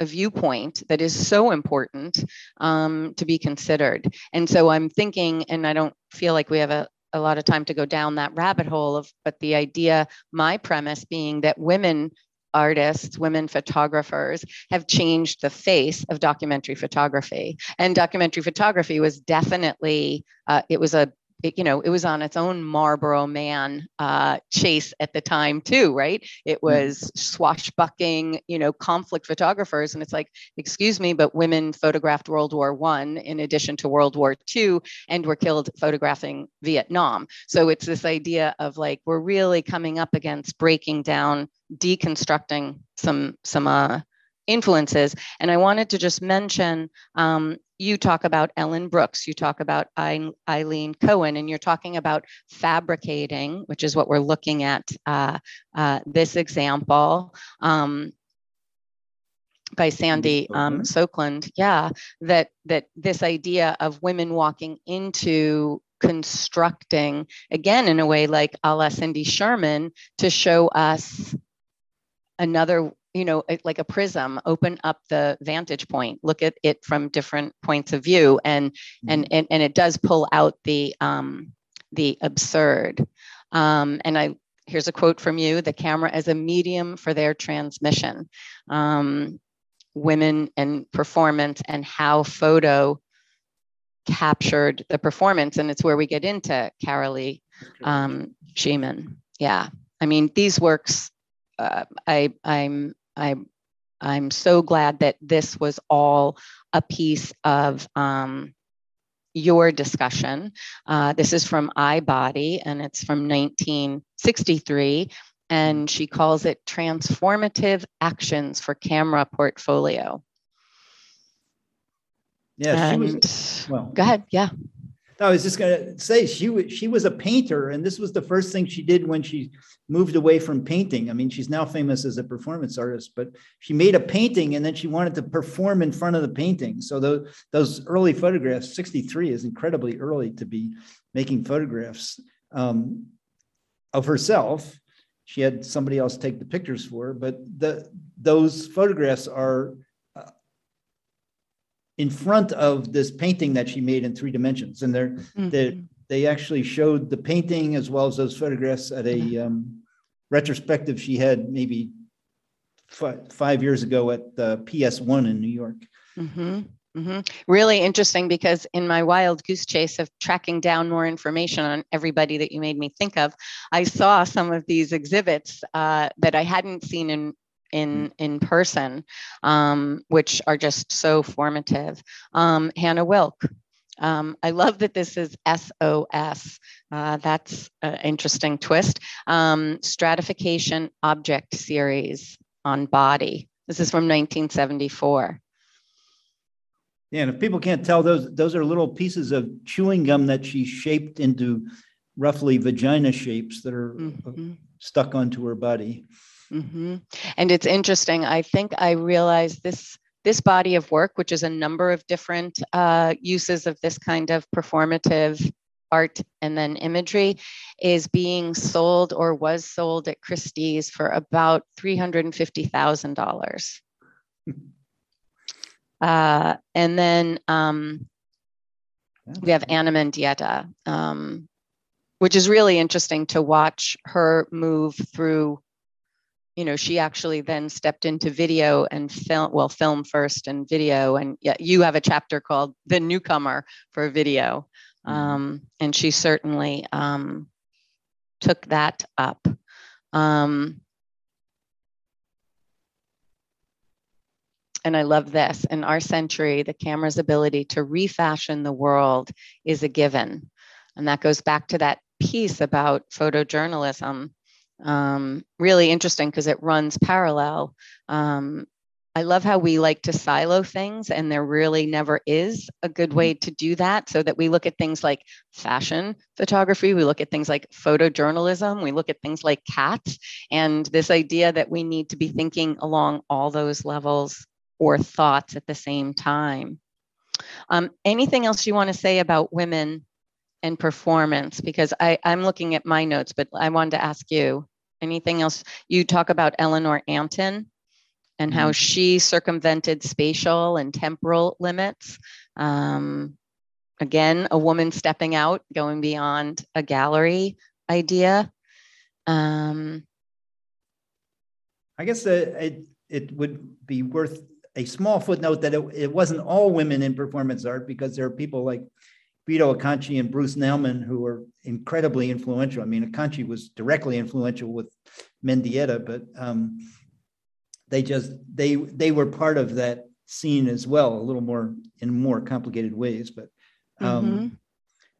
a viewpoint that is so important um, to be considered. And so I'm thinking, and I don't feel like we have a, a lot of time to go down that rabbit hole of, but the idea, my premise being that women artists, women photographers have changed the face of documentary photography. And documentary photography was definitely, uh, it was a it, you know, it was on its own Marlboro Man uh, chase at the time too, right? It mm-hmm. was swashbucking, you know, conflict photographers, and it's like, excuse me, but women photographed World War One in addition to World War Two, and were killed photographing Vietnam. So it's this idea of like we're really coming up against breaking down, deconstructing some some uh, influences. And I wanted to just mention um, you talk about Ellen Brooks, you talk about Eileen Cowin, and you're talking about fabricating, which is what we're looking at uh, uh, this example. Um, by Sandy um, Skoglund, yeah, that that this idea of women walking into constructing again in a way like a la Cindy Sherman to show us another you know like a prism open up the vantage point look at it from different points of view and mm-hmm. and, and and it does pull out the um the absurd um and i here's a quote from you the camera as a medium for their transmission um women and performance and how photo captured the performance and it's where we get into carolee um, Schneemann. yeah i mean these works uh, I, I'm I, I'm so glad that this was all a piece of um, your discussion. Uh, this is from Eye Body and it's from 1963. And she calls it Transformative Actions for Camera Portfolio. Yeah, and, was, well, go ahead. Yeah. I was just going to say she was she was a painter, and this was the first thing she did when she moved away from painting. I mean, she's now famous as a performance artist, but she made a painting and then she wanted to perform in front of the painting. So those those early photographs, 63 is incredibly early to be making photographs um, of herself. She had somebody else take the pictures for her, but the those photographs are in front of this painting that she made in three dimensions. And they're, mm-hmm. they they actually showed the painting as well as those photographs at a um, retrospective she had maybe f- five years ago at the PS1 in New York. Mm-hmm. Mm-hmm. Really interesting because in my wild goose chase of tracking down more information on everybody that you made me think of, I saw some of these exhibits uh, that I hadn't seen in in mm. in person, um, which are just so formative. Um, Hannah Wilke, Um, I love that this is SOS. Uh, that's an interesting twist. Um, Starification Object Series on Body. This is from 1974. Yeah, and if people can't tell, those those are little pieces of chewing gum that she shaped into roughly vagina shapes that are mm-hmm. stuck onto her body. Mm-hmm. And it's interesting. I think I realized this this body of work, which is a number of different uh, uses of this kind of performative art and then imagery, is being sold or was sold at Christie's for about three hundred and fifty thousand dollars. Uh, and then um, we have Ana Mendieta, um, which is really interesting to watch her move through. You know, she actually then stepped into video and film, well, film first and video. And yeah, you have a chapter called The Newcomer for video. Mm-hmm. Um, and she certainly um, took that up. Um, and I love this, in our century, the camera's ability to refashion the world is a given. And that goes back to that piece about photojournalism. Um, really interesting because it runs parallel. Um, I love how we like to silo things, and there really never is a good way to do that. So that we look at things like fashion photography, we look at things like photojournalism, we look at things like cats, and this idea that we need to be thinking along all those levels or thoughts at the same time. Um, anything else you want to say about women and performance? Because I, I'm looking at my notes, but I wanted to ask you anything else. You talk about Eleanor Antin and how mm-hmm. she circumvented spatial and temporal limits. Um, again, a woman stepping out, going beyond a gallery idea. Um, I guess uh, it, it would be worth a small footnote that it, it wasn't all women in performance art because there are people like Vito Acconci and Bruce Nauman who were incredibly influential. I mean, Acconci was directly influential with Mendieta, but um, they just they they were part of that scene as well, a little more in more complicated ways. But um, mm-hmm.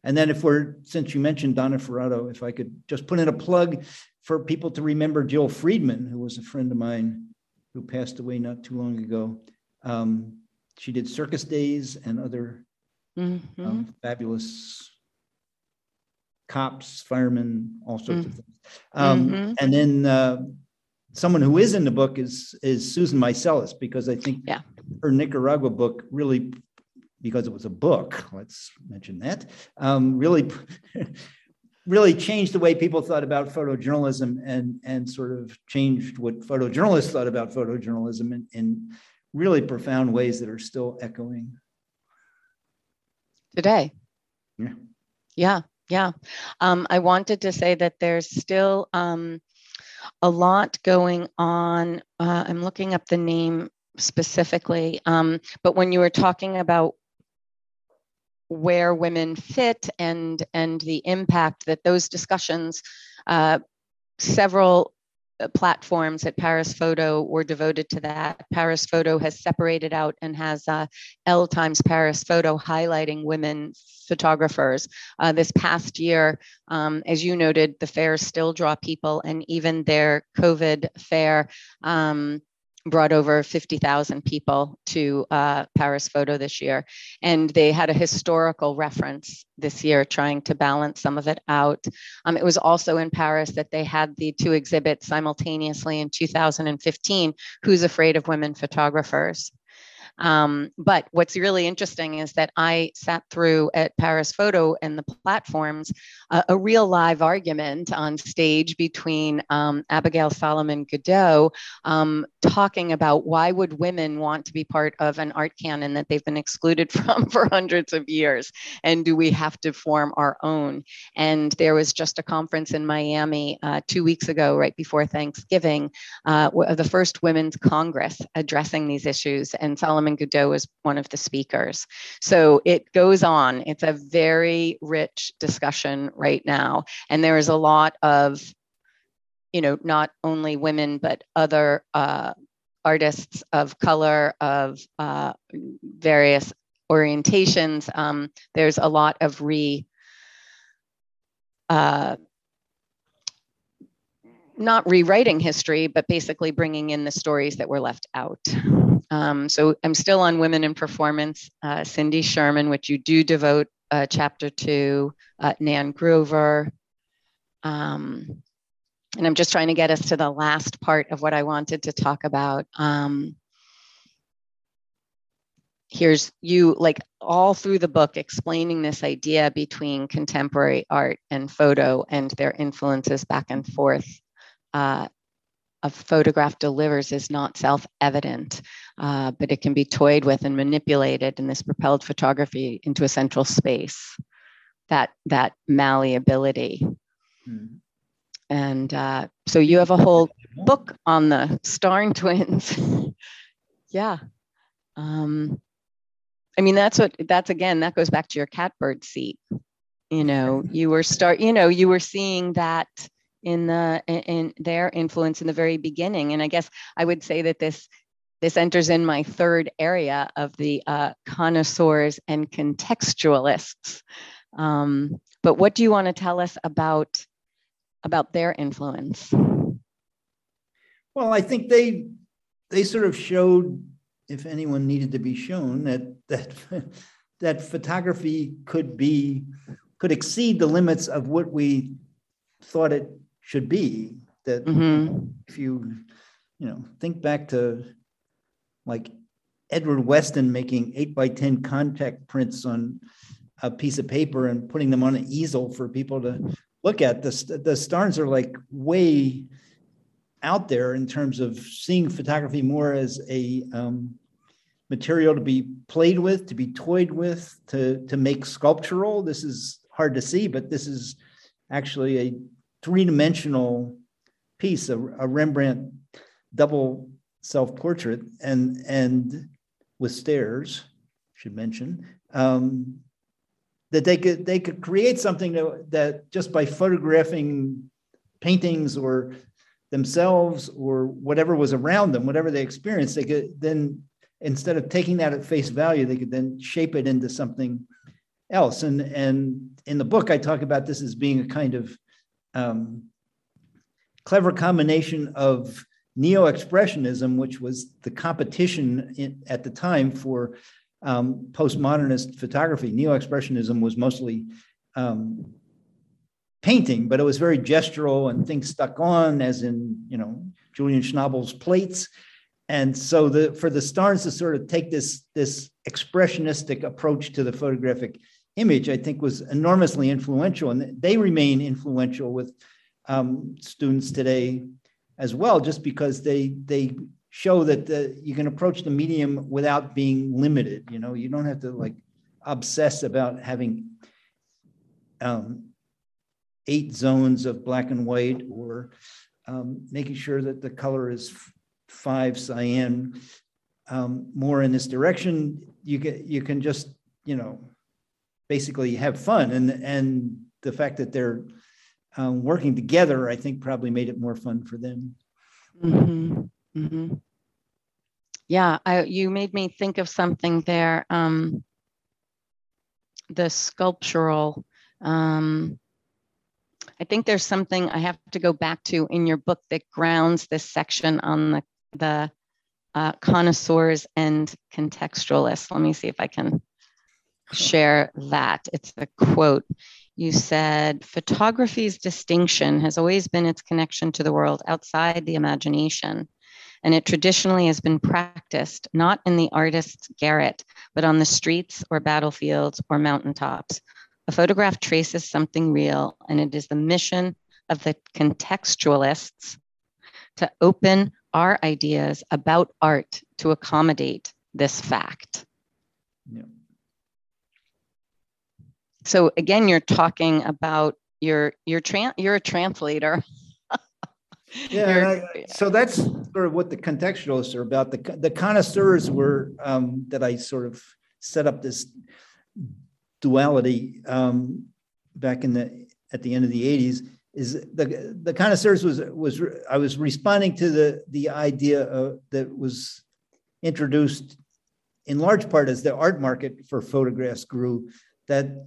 and then if we're since you mentioned Donna Ferrato, if I could just put in a plug for people to remember Jill Freedman, who was a friend of mine who passed away not too long ago. Um, she did circus days and other mm-hmm. um, fabulous cops, firemen, all sorts mm-hmm. of things. Um, mm-hmm. And then uh, someone who is in the book is is Susan Meiselas because I think yeah. her Nicaragua book really, because it was a book, let's mention that, um, really really changed the way people thought about photojournalism and and sort of changed what photojournalists thought about photojournalism in, in really profound ways that are still echoing today. Yeah. Yeah. Yeah. Um, I wanted to say that there's still um, a lot going on. Uh, I'm looking up the name specifically, um, but when you were talking about where women fit and and the impact that those discussions uh, several platforms at Paris Photo were devoted to that. Paris Photo has separated out and has uh, Elle Times Paris Photo highlighting women photographers. Uh, this past year, um, as you noted, the fairs still draw people, and even their COVID fair um, brought over 50,000 people to uh, Paris Photo this year. And they had a historical reference this year, trying to balance some of it out. Um, it was also in Paris that they had the two exhibits simultaneously in 2015 Who's Afraid of Women Photographers? Um, but what's really interesting is that I sat through at Paris Photo and the platforms uh, a real live argument on stage between um, Abigail Solomon Godeau um, talking about why would women want to be part of an art canon that they've been excluded from for hundreds of years, and do we have to form our own? And there was just a conference in Miami uh, two weeks ago, right before Thanksgiving, uh, the first Women's Congress addressing these issues, and Solomon Solomon Godeau was one of the speakers. So it goes on. It's a very rich discussion right now. And there is a lot of, you know, not only women, but other uh, artists of color, of uh, various orientations. Um, there's a lot of re, uh, not rewriting history, but basically bringing in the stories that were left out. Um, so I'm still on Women in Performance, uh, Cindy Sherman, which you do devote uh, chapter to, uh, Nan Grover. Um, and I'm just trying to get us to the last part of what I wanted to talk about. Um, here's you like all through the book explaining this idea between contemporary art and photo and their influences back and forth uh, a photograph delivers is not self-evident, uh, but it can be toyed with and manipulated in this propelled photography into a central space. That that malleability. Hmm. And uh, so you have a whole book on the Starn twins. yeah. Um, I mean, that's what that's again, that goes back to your catbird seat. You know, you were start, you know, you were seeing that in the in their influence in the very beginning. And I guess I would say that this this enters in my third area of the uh, connoisseurs and contextualists. Um, but what do you want to tell us about about their influence? Well, I think they they sort of showed, if anyone needed to be shown, that that that photography could be could exceed the limits of what we thought it should be that mm-hmm. if you you know think back to like edward weston making 8 by 10 contact prints on a piece of paper and putting them on an easel for people to look at the, the starns are like way out there in terms of seeing photography more as a um, material to be played with to be toyed with to to make sculptural this is hard to see but this is actually a three-dimensional piece, a, a Rembrandt double self-portrait, and and with stairs, should mention, um, that they could they could create something that, that just by photographing paintings or themselves or whatever was around them, whatever they experienced, they could then instead of taking that at face value, they could then shape it into something else. And and in the book, I talk about this as being a kind of um, clever combination of neo-expressionism, which was the competition in, at the time for um, postmodernist photography. Neo-expressionism was mostly um, painting, but it was very gestural and things stuck on, as in you know Julian Schnabel's plates. And so the for the Starns to sort of take this this expressionistic approach to the photographic image, I think, was enormously influential, and they remain influential with um, students today as well, just because they they show that the, you can approach the medium without being limited. You know, you don't have to like obsess about having um, eight zones of black and white or um, making sure that the color is five cyan. Um, more in this direction, you can you can just you know basically have fun. And, and the fact that they're um, working together, I think probably made it more fun for them. Mm-hmm. Mm-hmm. Yeah, I, you made me think of something there. Um, the sculptural. Um, I think there's something I have to go back to in your book that grounds this section on the the uh, connoisseurs and contextualists. Let me see if I can share that. It's a quote. You said, photography's distinction has always been its connection to the world outside the imagination. And it traditionally has been practiced not in the artist's garret, but on the streets or battlefields or mountaintops. A photograph traces something real, and it is the mission of the contextualists to open our ideas about art to accommodate this fact. Yeah. So again, you're talking about your your tran you're a translator. yeah, I, so that's sort of what the contextualists are about. The the connoisseurs were um, that I sort of set up this duality um, back in the at the end of the 80s is the the connoisseurs was was I was responding to the the idea of, that was introduced in large part as the art market for photographs grew, that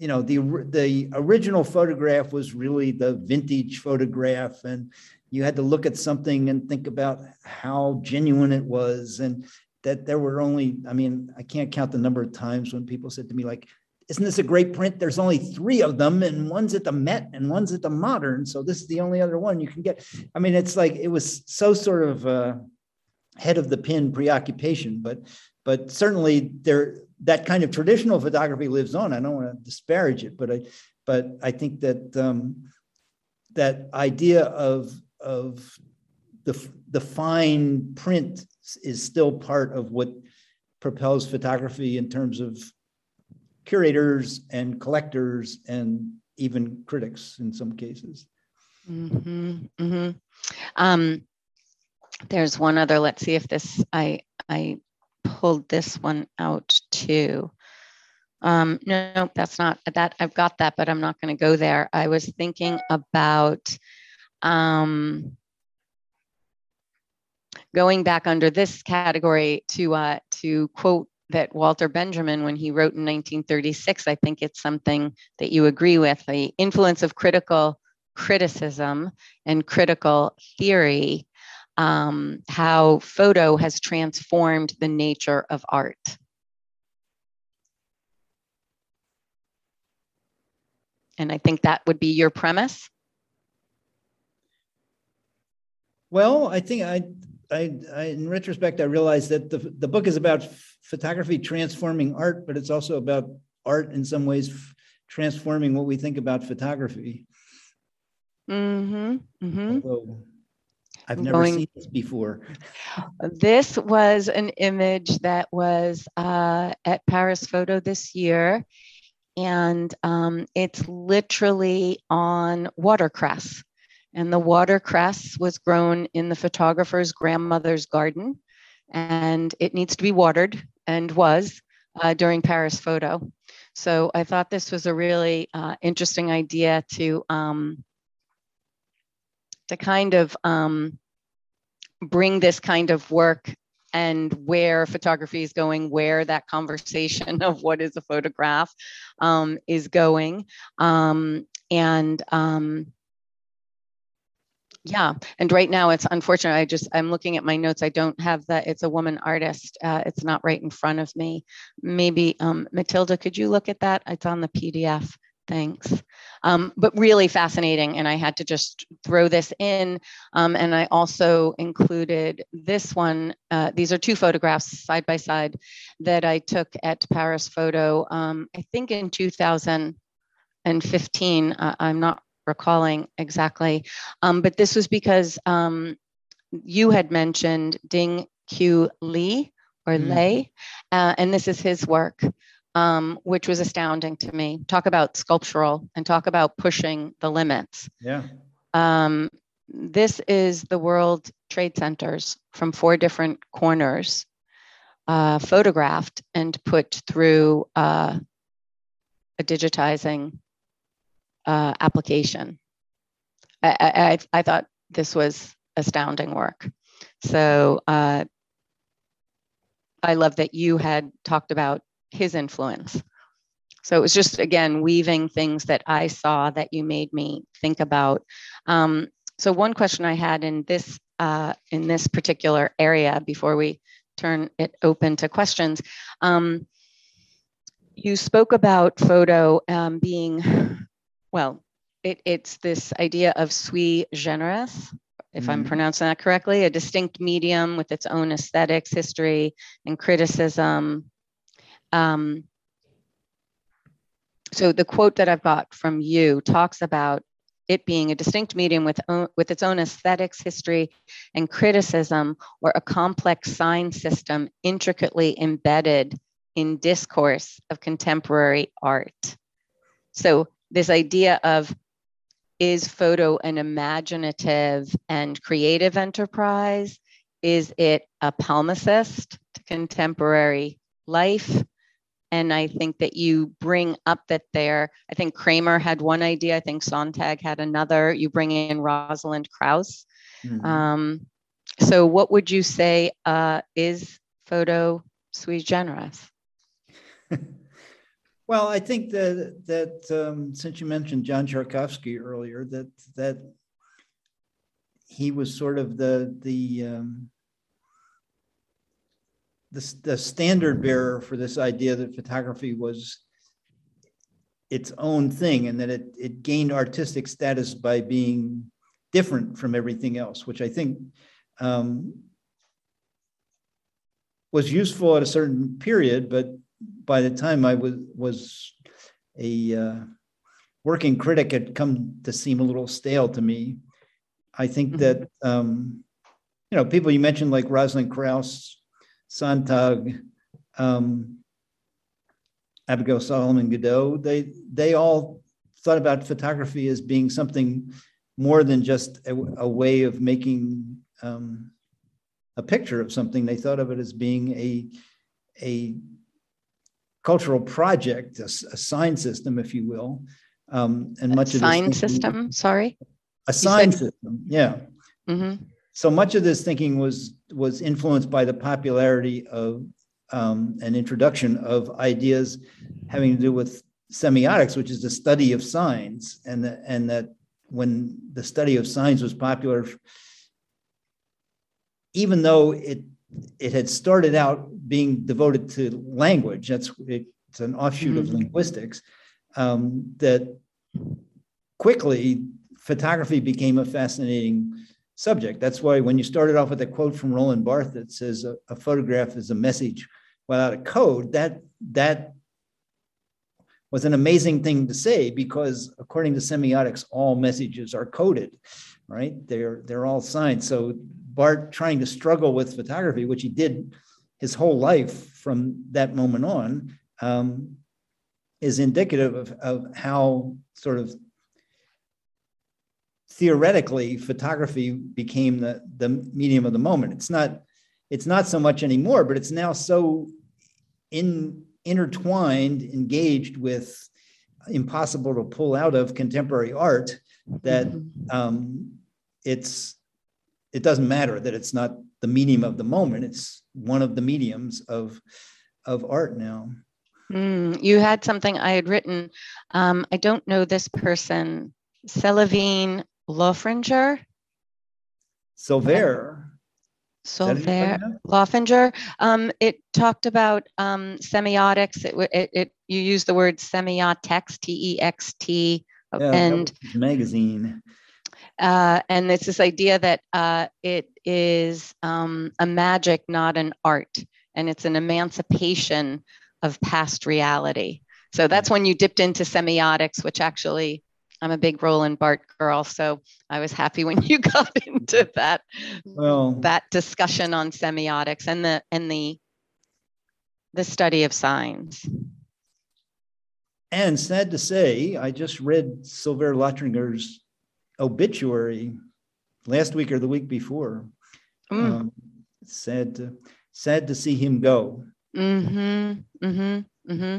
you know the the original photograph was really the vintage photograph and you had to look at something and think about how genuine it was and that there were only i mean i can't count the number of times when people said to me like isn't this a great print? There's only three of them and one's at the met and one's at the modern so this is the only other one you can get. I mean it's like it was so sort of uh, head of the pin preoccupation but but certainly there that kind of traditional photography lives on. I don't want to disparage it, but I but I think that um, that idea of of the the fine print is still part of what propels photography in terms of curators and collectors and even critics in some cases. Mm-hmm, mm-hmm. Um, there's one other. Let's see if this I I pulled this one out too. Um, no, no, that's not that. I've got that, but I'm not going to go there. I was thinking about um, going back under this category to uh, to quote that Walter Benjamin, when he wrote in 1936, I think it's something that you agree with: the influence of critical criticism and critical theory um, how photo has transformed the nature of art. And I think that would be your premise. Well, I think I, I, I, in retrospect, I realized that the, the book is about photography transforming art, but it's also about art in some ways transforming what we think about photography. Mm-hmm. Mm-hmm. Although I've never going, seen this before. This was an image that was uh, at Paris Photo this year, and um, it's literally on watercress. And the watercress was grown in the photographer's grandmother's garden, and it needs to be watered and was uh, during Paris Photo. So I thought this was a really uh, interesting idea to um, to kind of um, bring this kind of work and where photography is going, where that conversation of what is a photograph um, is going. Um, and um, yeah, and right now it's unfortunate. I just, I'm looking at my notes. I don't have that. It's a woman artist. Uh, it's not right in front of me. Maybe um, Matilda, could you look at that? It's on the PDF. Thanks. Um, but really fascinating. And I had to just throw this in. Um, and I also included this one. Uh, these are two photographs side by side that I took at Paris Photo, um, I think in 2015. Uh, I'm not recalling exactly. Um, but this was because um, you had mentioned Dinh Q Lê or mm. Lei, uh, and this is his work um, which was astounding to me. Talk about sculptural and talk about pushing the limits. Yeah. Um, this is the World Trade Centers from four different corners, uh, photographed and put through uh, a digitizing uh, application. I, I, I, thought this was astounding work. So uh, I love that you had talked about his influence. So it was just again weaving things that I saw that you made me think about. Um, so one question I had in this uh, in this particular area before we turn it open to questions, um, you spoke about photo um, being well. It, it's this idea of sui generis, if mm-hmm. I'm pronouncing that correctly, a distinct medium with its own aesthetics, history, and criticism, um, so the quote that I've got from you talks about it being a distinct medium with, with its own aesthetics, history, and criticism, or a complex sign system intricately embedded in discourse of contemporary art. So, this idea of is photo an imaginative and creative enterprise? Is it a palimpsest to contemporary life? And I think that you bring up that there, I think Kramer had one idea, I think Sontag had another. You bring in Rosalind Krauss. Mm-hmm. Um, so, what would you say uh, is photo sui generis. well, I think that that um, since you mentioned John Szarkowski earlier, that that he was sort of the the um, the, the standard bearer for this idea that photography was its own thing and that it, it gained artistic status by being different from everything else, which I think um, was useful at a certain period, but by the time I was was a uh, working critic, had come to seem a little stale to me. I think mm-hmm. that um, you know people you mentioned like Rosalind Krauss, Sontag, um, Abigail Solomon Godeau, they they all thought about photography as being something more than just a, a way of making um, a picture of something. They thought of it as being a a cultural project, a, a sign system, if you will. Um, and much a of sign system. Sorry, a sign said- system. Yeah. Mm-hmm. So much of this thinking was was influenced by the popularity of um, an introduction of ideas having to do with semiotics, which is the study of signs, and the, and that when the study of signs was popular, even though it it had started out being devoted to language, that's it's an offshoot mm-hmm. of linguistics, um, that quickly photography became a fascinating subject. That's why when you started off with a quote from Roland Barthes that says a, a photograph is a message without a code, that that was an amazing thing to say because according to semiotics, all messages are coded, right? They're they're all signed. So Barthes trying to struggle with photography, which he did his whole life from that moment on, um, is indicative of, of how sort of theoretically photography became the, the medium of the moment. It's not it's not so much anymore, but it's now so in intertwined, engaged with impossible to pull out of contemporary art that um, it's it doesn't matter that it's not the medium of the moment. It's one of the mediums of of art now. Mm, you had something i had written. Um, i don't know this person. Célavine Loeffinger Silver Solver, Loeffinger. Um, it talked about um, semiotics. It, it, it, you use the word semiotext, T E X T, yeah, and magazine. Uh, and it's this idea that uh, it is um, a magic, not an art, and it's an emancipation of past reality. So that's when you dipped into semiotics, which actually I'm a big Roland Barthes girl, so I was happy when you got into that well, that discussion on semiotics and the and the the study of signs. And sad to say, I just read Sylvain Lotringer's obituary last week or the week before. Mm. Um, sad to sad to see him go. Mm-hmm. Mm-hmm. Mm-hmm.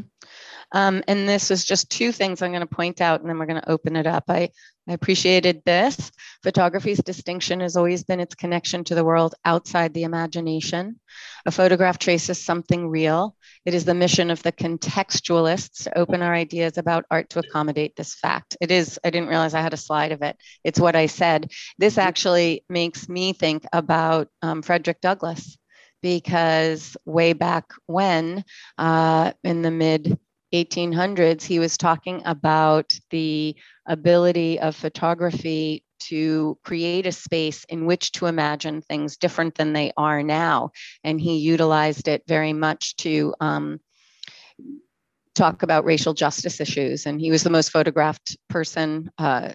Um, and this is just two things I'm going to point out, and then we're going to open it up. I, I appreciated this. Photography's distinction has always been its connection to the world outside the imagination. A photograph traces something real. It is the mission of the contextualists to open our ideas about art to accommodate this fact. It is, I didn't realize I had a slide of it. It's what I said. This actually makes me think about um, Frederick Douglass because way back when, uh, in the mid 1800s, he was talking about the ability of photography to create a space in which to imagine things different than they are now. And he utilized it very much to um, talk about racial justice issues. And he was the most photographed person. Uh,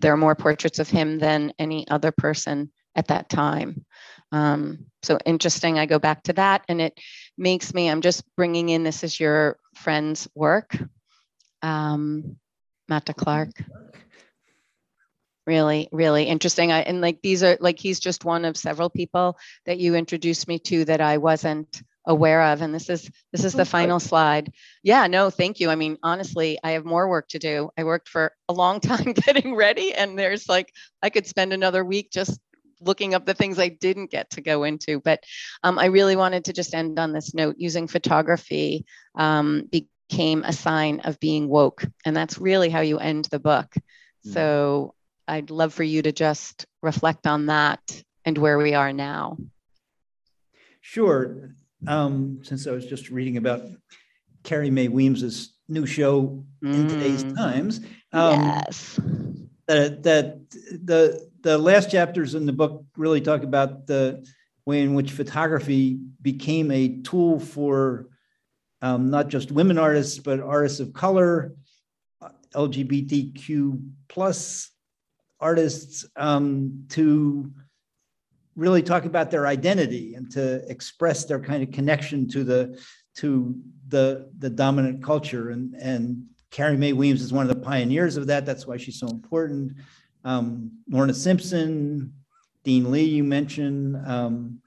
there are more portraits of him than any other person at that time. Um, so interesting. I go back to that, and it makes me. I'm just bringing in. This is your friend's work, um, Matt Clark. Really, really interesting. I, and like these are like he's just one of several people that you introduced me to that I wasn't aware of and this is this is the final slide yeah no thank you i mean honestly i have more work to do i worked for a long time getting ready and there's like i could spend another week just looking up the things I didn't get to go into. But um, I really wanted to just end on this note using photography um, became a sign of being woke. And that's really how you end the book. Mm. So I'd love for you to just reflect on that and where we are now. Sure. Um, since I was just reading about Carrie Mae Weems's new show mm. in today's mm. times. Um, yes. That, that the the last chapters in the book really talk about the way in which photography became a tool for um, not just women artists but artists of color, LGBTQ plus artists um, to really talk about their identity and to express their kind of connection to the to the the dominant culture and and Carrie Mae Weems is one of the pioneers of that. That's why she's so important. Um, Lorna Simpson, Dinh Lê, you mentioned, um,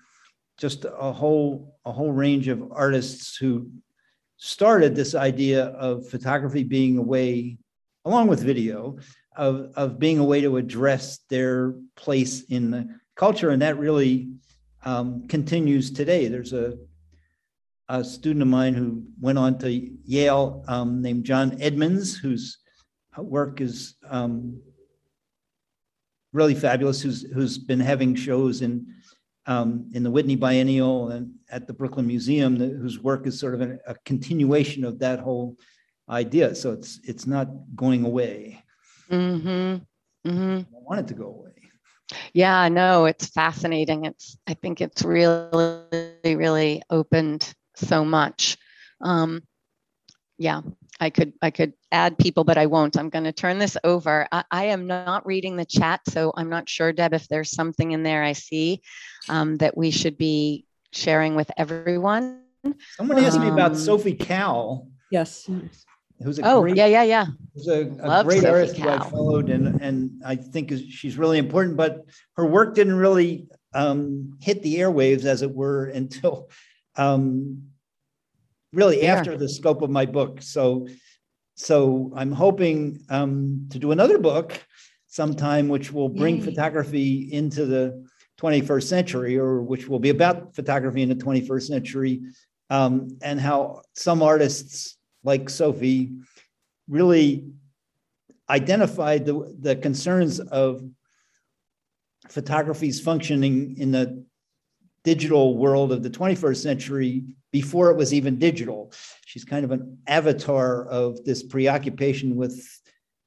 just a whole a whole range of artists who started this idea of photography being a way, along with video, of, of being a way to address their place in the culture. And that really um, continues today. There's a a student of mine who went on to Yale um, named John Edmonds, whose work is um, really fabulous, who's, who's been having shows in, um, in the Whitney Biennial and at the Brooklyn Museum, whose work is sort of a, a continuation of that whole idea. So it's, it's not going away. Mm-hmm. Mm-hmm. I want it to go away. Yeah, no, it's fascinating. It's I think it's really, really opened so much. Um, yeah, I could I could add people, but I won't. I'm going to turn this over. I, I, am not reading the chat, so I'm not sure, Deb, if there's something in there I see um, that we should be sharing with everyone. Someone asked um, me about um, Sophie Calle. Yes. Who's a oh great, yeah yeah yeah. Who's a, a great Sophie artist who I followed and and I think is, she's really important. But her work didn't really um, hit the airwaves, as it were, until um, really yeah. after the scope of my book. So, so I'm hoping um, to do another book sometime, which will bring Yay. photography into the 21st century, or which will be about photography in the 21st century, um, and how some artists like Sophie really identified the, the concerns of photography's functioning in the digital world of the 21st century before it was even digital. She's kind of an avatar of this preoccupation with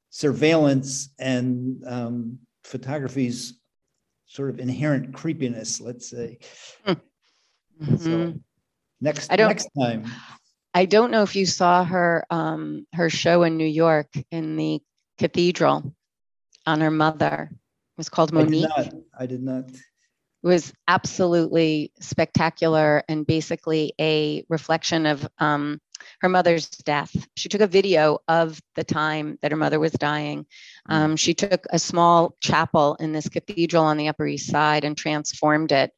surveillance and um, photography's sort of inherent creepiness, let's say. Mm-hmm. So next I don't, next time. I don't know if you saw her um, her show in New York in the cathedral on her mother. It was called Monique. I did not. I did not was absolutely spectacular and basically a reflection of um, her mother's death. She took a video of the time that her mother was dying. Um, she took a small chapel in this cathedral on the Upper East Side and transformed it.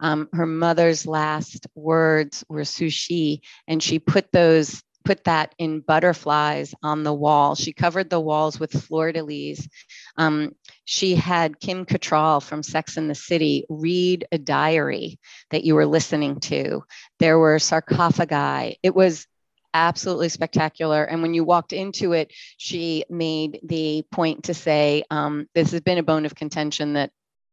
Um, her mother's last words were sushi, and she put those put that in butterflies on the wall. She covered the walls with fleur de lis. Um, she had Kim Cattrall from Sex and the City read a diary that you were listening to. There were sarcophagi. It was absolutely spectacular. And when you walked into it, she made the point to say, um, This has been a bone of contention that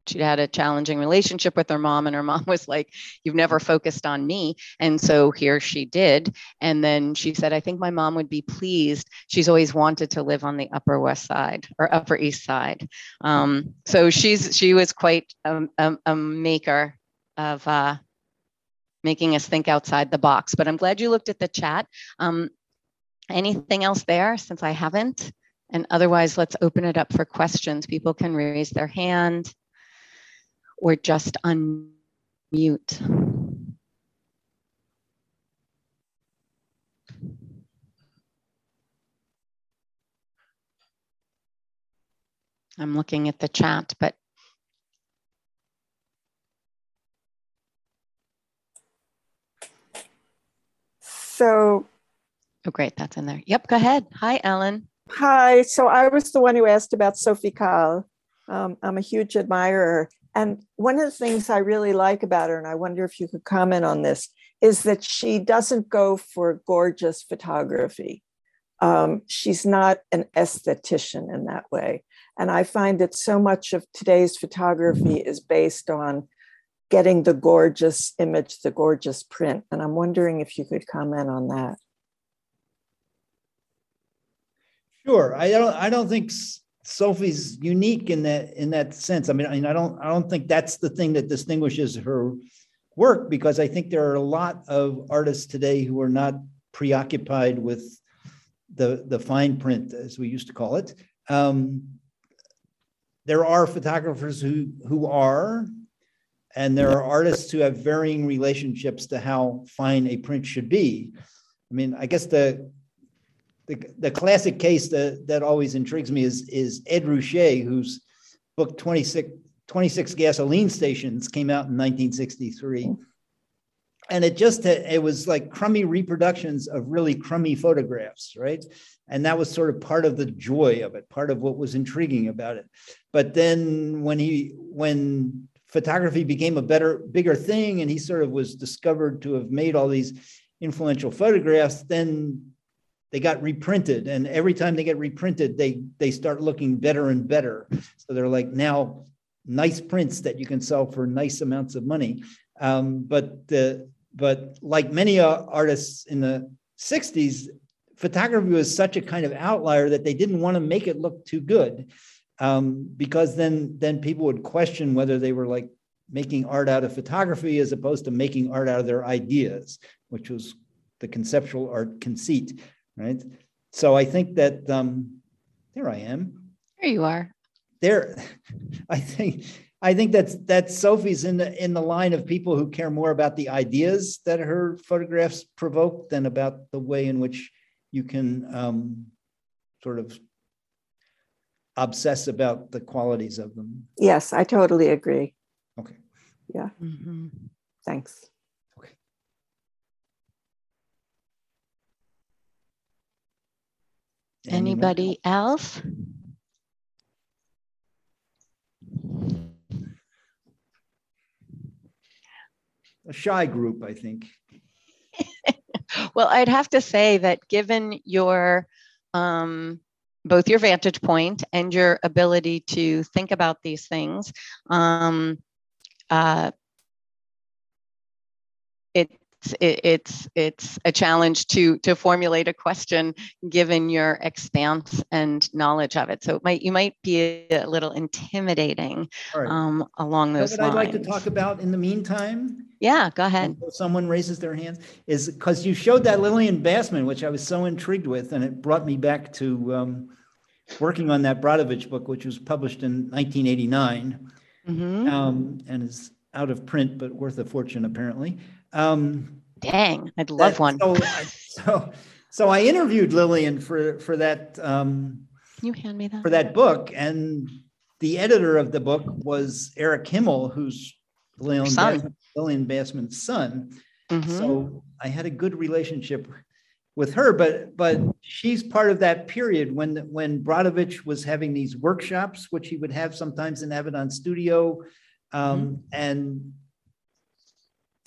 she had a challenging relationship with her mom and her mom was like you've never focused on me. And so here she did. And then she said i think my mom would be pleased. She's always wanted to live on the upper west side or upper east side. Um, so she's she was quite a, a, a maker of uh, making us think outside the box. But i'm glad you looked at the chat. Um, anything else there since i haven't? And otherwise let's open it up for questions. People can raise their hand or just unmute. I'm looking at the chat, but so. Oh great that's in there. Yep go ahead. Hi ellen. Hi so i was the one who asked about sophie calle um, i'm a huge admirer And one of the things I really like about her, and I wonder if you could comment on this, is that she doesn't go for gorgeous photography. Um, she's not an esthetician in that way. And I find that so much of today's photography is based on getting the gorgeous image, the gorgeous print. And I'm wondering if you could comment on that. Sure. I don't. I don't think Sophie's unique in that in that sense. I mean, I, mean, I don't. I don't think that's the thing that distinguishes her work because I think there are a lot of artists today who are not preoccupied with the the fine print, as we used to call it. Um, there are photographers who who are, and there are artists who have varying relationships to how fine a print should be. I mean, I guess the the, the classic case that, that always intrigues me is, is Ed Ruscha, whose book 26, 26 Gasoline Stations came out in 1963. And it just, it was like crummy reproductions of really crummy photographs, right? And that was sort of part of the joy of it, part of what was intriguing about it. But then when he, when photography became a better, bigger thing, and he sort of was discovered to have made all these influential photographs, then they got reprinted and every time they get reprinted they they start looking better and better. So they're like now nice prints that you can sell for nice amounts of money. Um, but the but like many uh, artists in the 60s photography was such a kind of outlier that they didn't want to make it look too good. Um, because then then people would question whether they were like making art out of photography as opposed to making art out of their ideas which was the conceptual art conceit right? So I think that um, there I am. There you are. There, I think I think that's that Sophie's in the in the line of people who care more about the ideas that her photographs provoke than about the way in which you can um, sort of obsess about the qualities of them. Yes, I totally agree. Okay. Yeah. Mm-hmm. Thanks. Anybody else? A shy group, I think. well, I'd have to say that given your um, both your vantage point and your ability to think about these things, um, uh, it it's it's a challenge to to formulate a question given your expanse and knowledge of it. So it might you might be a little intimidating right. um, along those what lines. I'd like to talk about in the meantime. Yeah, go ahead. Someone raises their hands is because you showed that Lillian Bassman, which I was so intrigued with, and it brought me back to um, working on that Brodovitch book, which was published in 1989, mm-hmm. um, and is out of print but worth a fortune apparently. Um, Dang, I'd love that, one. So, so, so I interviewed Lillian for for that. Um, Can you hand me that for that book? And the editor of the book was Eric Himmel, who's Lillian, Bassman, Lillian Bassman's son. Mm-hmm. So I had a good relationship with her, but but she's part of that period when when Brodovitch was having these workshops, which he would have sometimes in Avedon Studio, um, mm-hmm. and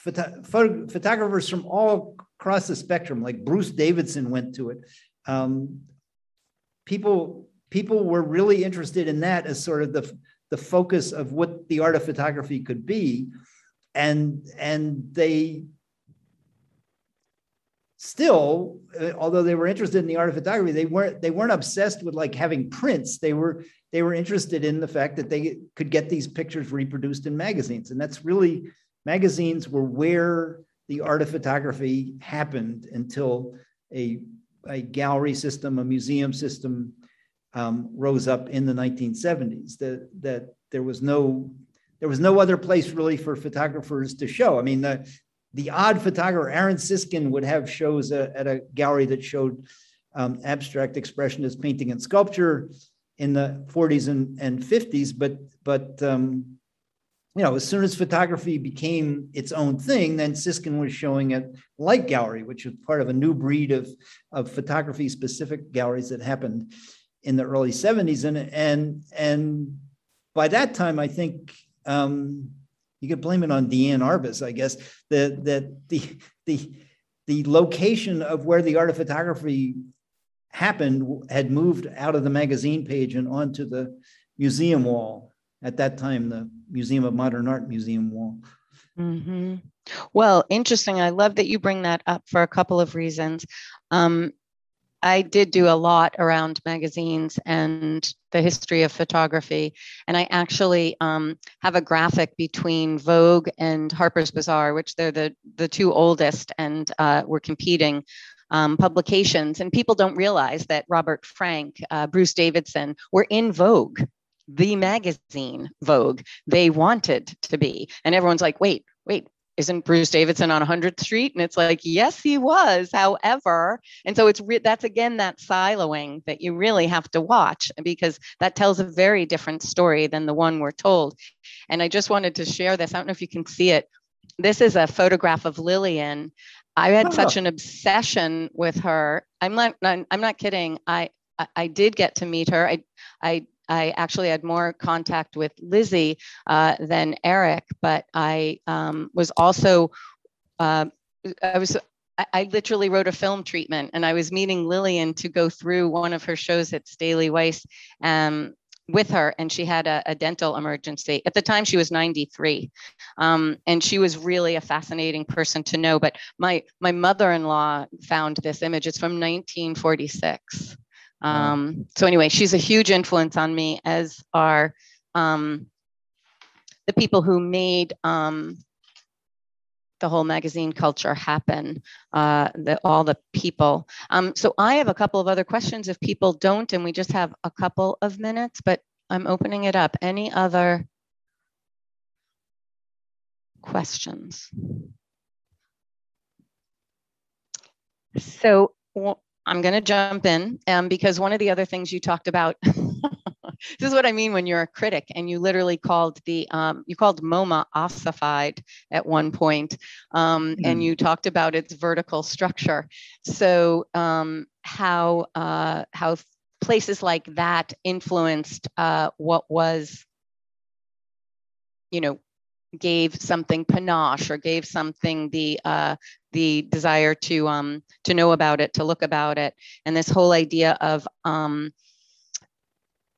photo, photographers from all across the spectrum, like Bruce Davidson went to it. Um, people people were really interested in that as sort of the the focus of what the art of photography could be, and and they still, uh, although they were interested in the art of photography, they weren't they weren't obsessed with like having prints. They were they were interested in the fact that they could get these pictures reproduced in magazines, and that's really magazines were where the art of photography happened until a, a gallery system, a museum system um, rose up in the 1970s. That, that there was no there was no other place really for photographers to show. I mean, the, the odd photographer, Aaron Siskind would have shows a, at a gallery that showed um, abstract expressionist painting and sculpture in the 40s and, and 50s, but but um, you know, as soon as photography became its own thing, then Siskind was showing at Light Gallery, which was part of a new breed of, of photography specific galleries that happened in the early 70s. And, and, and by that time, I think um, you could blame it on Diane Arbus, I guess, that that the the the location of where the art of photography happened had moved out of the magazine page and onto the museum wall. At that time, the Museum of Modern Art museum wall. Mm-hmm. Well, interesting. I love that you bring that up for a couple of reasons. Um, I did do a lot around magazines and the history of photography. And I actually um, have a graphic between Vogue and Harper's Bazaar, which they're the, the two oldest and uh, were competing um, publications. And people don't realize that Robert Frank, uh, Bruce Davidson were in Vogue, the magazine Vogue. They wanted to be. And everyone's like, wait, wait, isn't Bruce Davidson on 100th Street? And it's like, yes, he was. However, and so it's re- that's again that siloing that you really have to watch because that tells a very different story than the one we're told. And I just wanted to share this. I don't know if you can see it. This is a photograph of Lillian. I had oh. such an obsession with her. I'm not. I'm not kidding. I I did get to meet her. I I I actually had more contact with Lizzie uh, than Eric, but I um, was also, uh, I was, I, literally wrote a film treatment and I was meeting Lillian to go through one of her shows at Staley-Wise um, with her and she had a, a, dental emergency. At the time, she was 93. Um, and she was really a fascinating person to know. But my, my mother-in-law found this image. It's from 1946. Um, so anyway, she's a huge influence on me, as are um, the people who made um, the whole magazine culture happen, uh, the, all the people. Um, so I have a couple of other questions if people don't, and we just have a couple of minutes, but I'm opening it up. Any other questions? So I'm going to jump in um, because one of the other things you talked about. this is what I mean when you're a critic and you literally called the um, you called MoMA ossified at one point, um, mm. and hmm. you talked about its vertical structure. So um, how uh, how places like that influenced uh, what was you know gave something panache or gave something the uh, the desire to um, to know about it, to look about it, and this whole idea of um,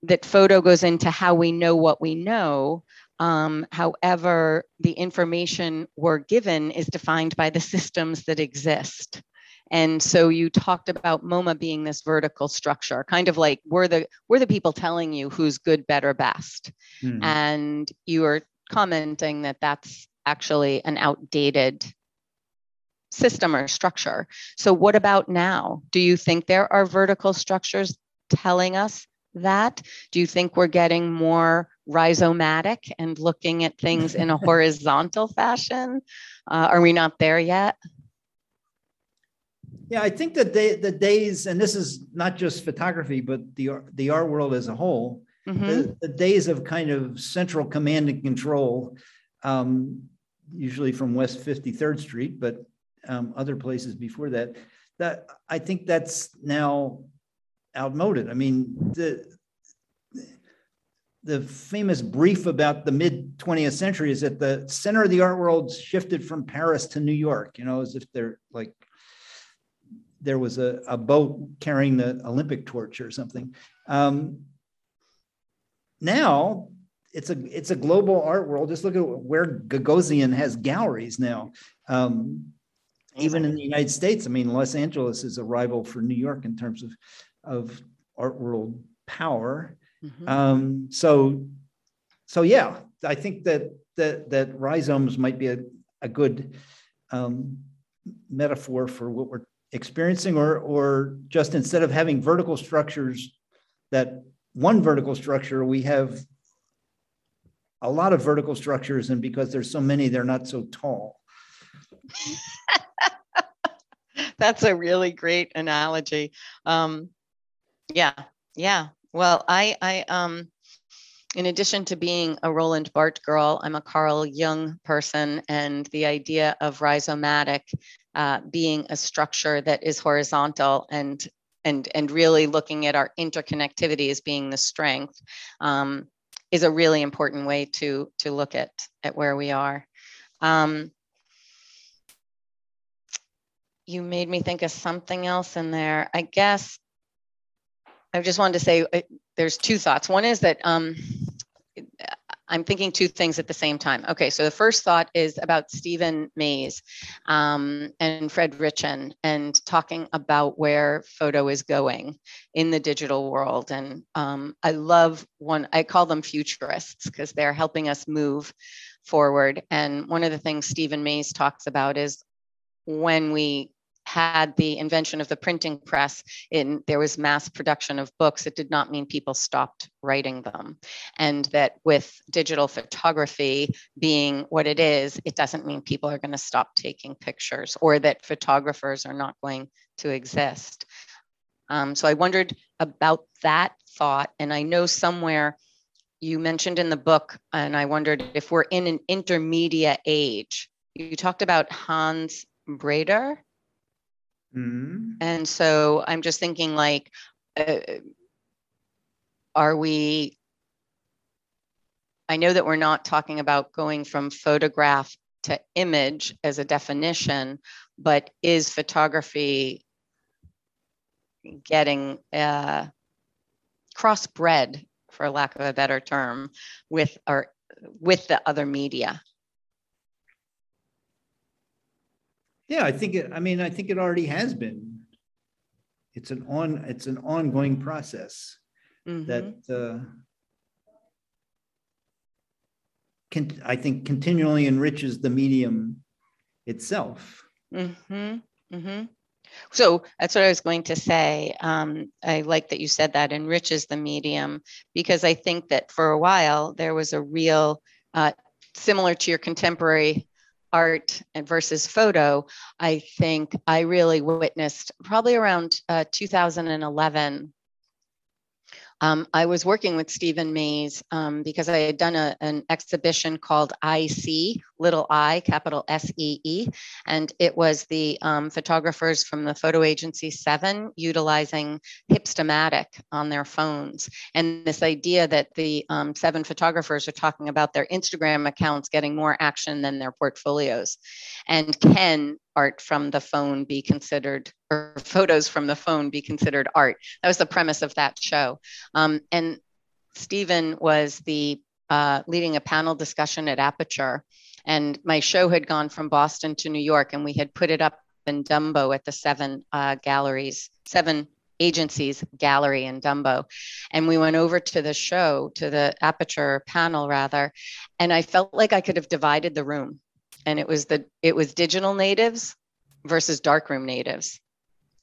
that photo goes into how we know what we know. Um, however, the information we're given is defined by the systems that exist. And so you talked about MoMA being this vertical structure, kind of like we're the we're the people telling you who's good, better, best. Mm-hmm. And you are commenting that that's actually an outdated system or structure. So, what about now? Do you think there are vertical structures telling us that? Do you think we're getting more rhizomatic and looking at things in a horizontal fashion? Uh, are we not there yet? Yeah, I think that the, the days, and this is not just photography, but the the art world as a whole, mm-hmm. the, the, days of kind of central command and control, um, usually from West 53rd Street, but um, other places before that, that I think that's now outmoded. I mean, the the famous brief about the mid 20th century is that the center of the art world shifted from Paris to New York, you know, as if they're like there was a, a boat carrying the Olympic torch or something. Um, now it's a it's a global art world. Just look at where Gagosian has galleries now. Um, even in the United States, I mean, Los Angeles is a rival for New York in terms of of art world power. Mm-hmm. Um, so, so yeah, I think that that that rhizomes might be a, a good um, metaphor for what we're experiencing, or or just instead of having vertical structures that one vertical structure, we have a lot of vertical structures, and because there's so many, they're not so tall. That's a really great analogy. Um, yeah, yeah. Well, I, I, um, in addition to being a Roland Barthes girl, I'm a Carl Jung person, and the idea of rhizomatic uh, being a structure that is horizontal and and and really looking at our interconnectivity as being the strength um, is a really important way to to look at at where we are. Um, you made me think of something else in there. I guess I just wanted to say uh, there's two thoughts. One is that um, I'm thinking two things at the same time. Okay, so the first thought is about Stephen Mayes um, and Fred Ritchin and talking about where photo is going in the digital world. And um, I love one, I call them futurists because they're helping us move forward. And one of the things Stephen Mayes talks about is when we had the invention of the printing press in there was mass production of books it did not mean people stopped writing them. And that with digital photography being what it is it doesn't mean people are going to stop taking pictures or that photographers are not going to exist. Um, so i wondered about that thought. And i know somewhere you mentioned in the book and i wondered if we're in an intermediate age. You talked about hans Breder. Mm-hmm. And so I'm just thinking like, uh, are we, I know that we're not talking about going from photograph to image as a definition, but is photography getting uh, crossbred, for lack of a better term, with our with the other media? Yeah, I think it, I mean, I think it already has been. It's an on, it's an ongoing process Mhm. that uh, can, I think continually enriches the medium itself. Mm-hmm. Mm-hmm. So that's what I was going to say. Um, I like that you said that enriches the medium because I think that for a while there was a real, uh, similar to your contemporary art and versus photo. I think I really witnessed probably around uh, 2011 um, I was working with Stephen Mayes um, because I had done a, an exhibition called IC, little I, capital S E E, and it was the um, photographers from the photo agency Seven utilizing Hipstamatic on their phones. And this idea that the um, seven photographers are talking about their Instagram accounts getting more action than their portfolios. And can art from the phone be considered, or photos from the phone be considered art? That was the premise of that show. Um, and Stephen was the uh, leading a panel discussion at Aperture. And my show had gone from Boston to New York, and we had put it up in Dumbo at the seven uh, galleries, seven agencies gallery in Dumbo. And we went over to the show, to the Aperture panel rather, and I felt like I could have divided the room. And it was the it was digital natives versus darkroom natives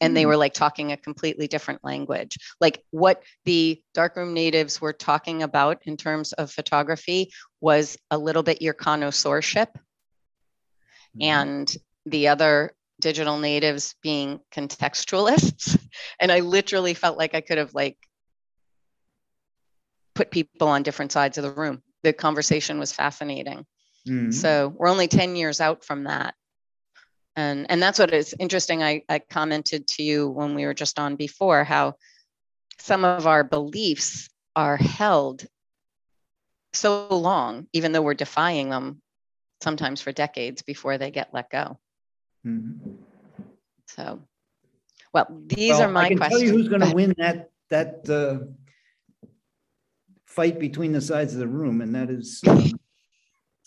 and they were like talking a completely different language. Like what the darkroom natives were talking about in terms of photography was a little bit your connoisseurship, Mm-hmm. and the other digital natives being contextualists. And I literally felt like I could have like put people on different sides of the room. The conversation was fascinating. Mhm. So we're only 10 years out from that. And, and that's what is interesting. I, I commented to you when we were just on before how some of our beliefs are held so long, even though we're defying them sometimes for decades before they get let go. Mhm. So, well, these Well, are my I can questions. tell you who's going to win that, that uh, fight between the sides of the room, and that is um,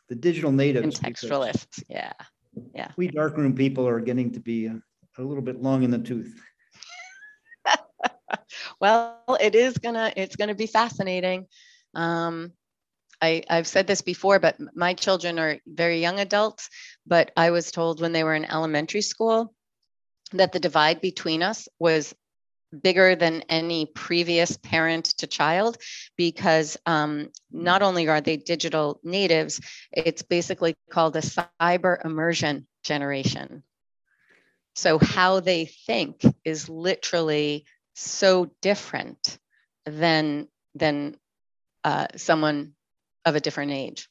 the digital natives. Contextualists. Yeah. We darkroom people are getting to be a a little bit long in the tooth. Well, it is gonna, it's gonna be fascinating. Um, I, I've said this before, but my children are very young adults, but I was told when they were in elementary school that the divide between us was bigger than any previous parent to child because um, not only are they digital natives, it's basically called a cyber immersion generation. So how they think is literally so different than than uh, someone of a different age.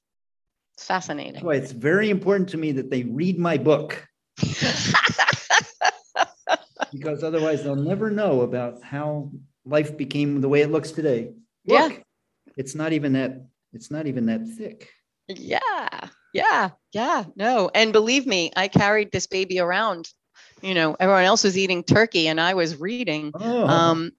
It's fascinating. why it's very important to me that they read my book, because otherwise they'll never know about how life became the way it looks today. Yeah. It's not even that it's not even that thick. Yeah, yeah, yeah. No, and believe me, I carried this baby around. You know, everyone else was eating turkey, and I was reading. Oh, Um,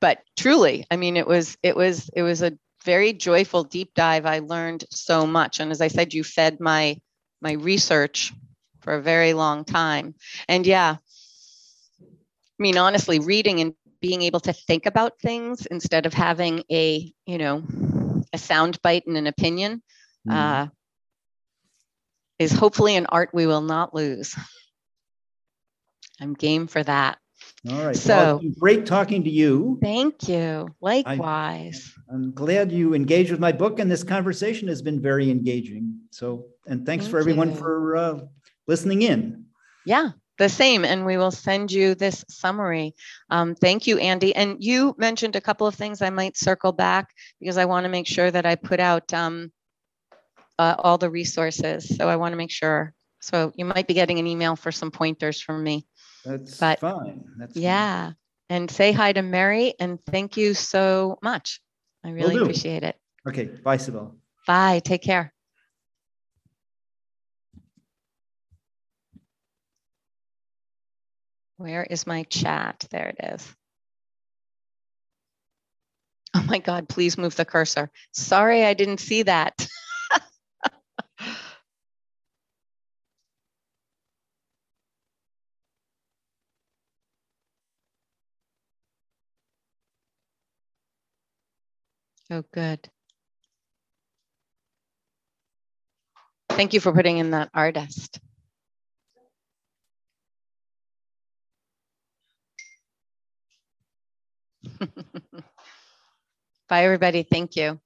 but truly, I mean, it was it was it was a very joyful deep dive. I learned so much, and as I said, you fed my my research for a very long time. And yeah, I mean, honestly, reading and being able to think about things instead of having a you know a sound bite and an opinion mm. uh, is hopefully an art we will not lose. I'm game for that. all right. so- well, great talking to you. Thank you. Likewise. I'm glad you engaged with my book, and this conversation has been very engaging. So, and thanks for everyone you. for uh, listening in. Yeah, the same. And we will send you this summary. Um, thank you, Andy. And you mentioned a couple of things I might circle back because I want to make sure that I put out um, uh, all the resources. So I want to make sure. So you might be getting an email for some pointers from me. That's But- fine. That's fine. Yeah. And say hi to Mary and thank you so much. I really appreciate it. Okay. Bye, Sybil. Bye. Take care. Where is my chat? There it is. Oh my God, please move the cursor. Sorry, I didn't see that. Oh, good. Thank you for putting in that artist. Bye, everybody. Thank you.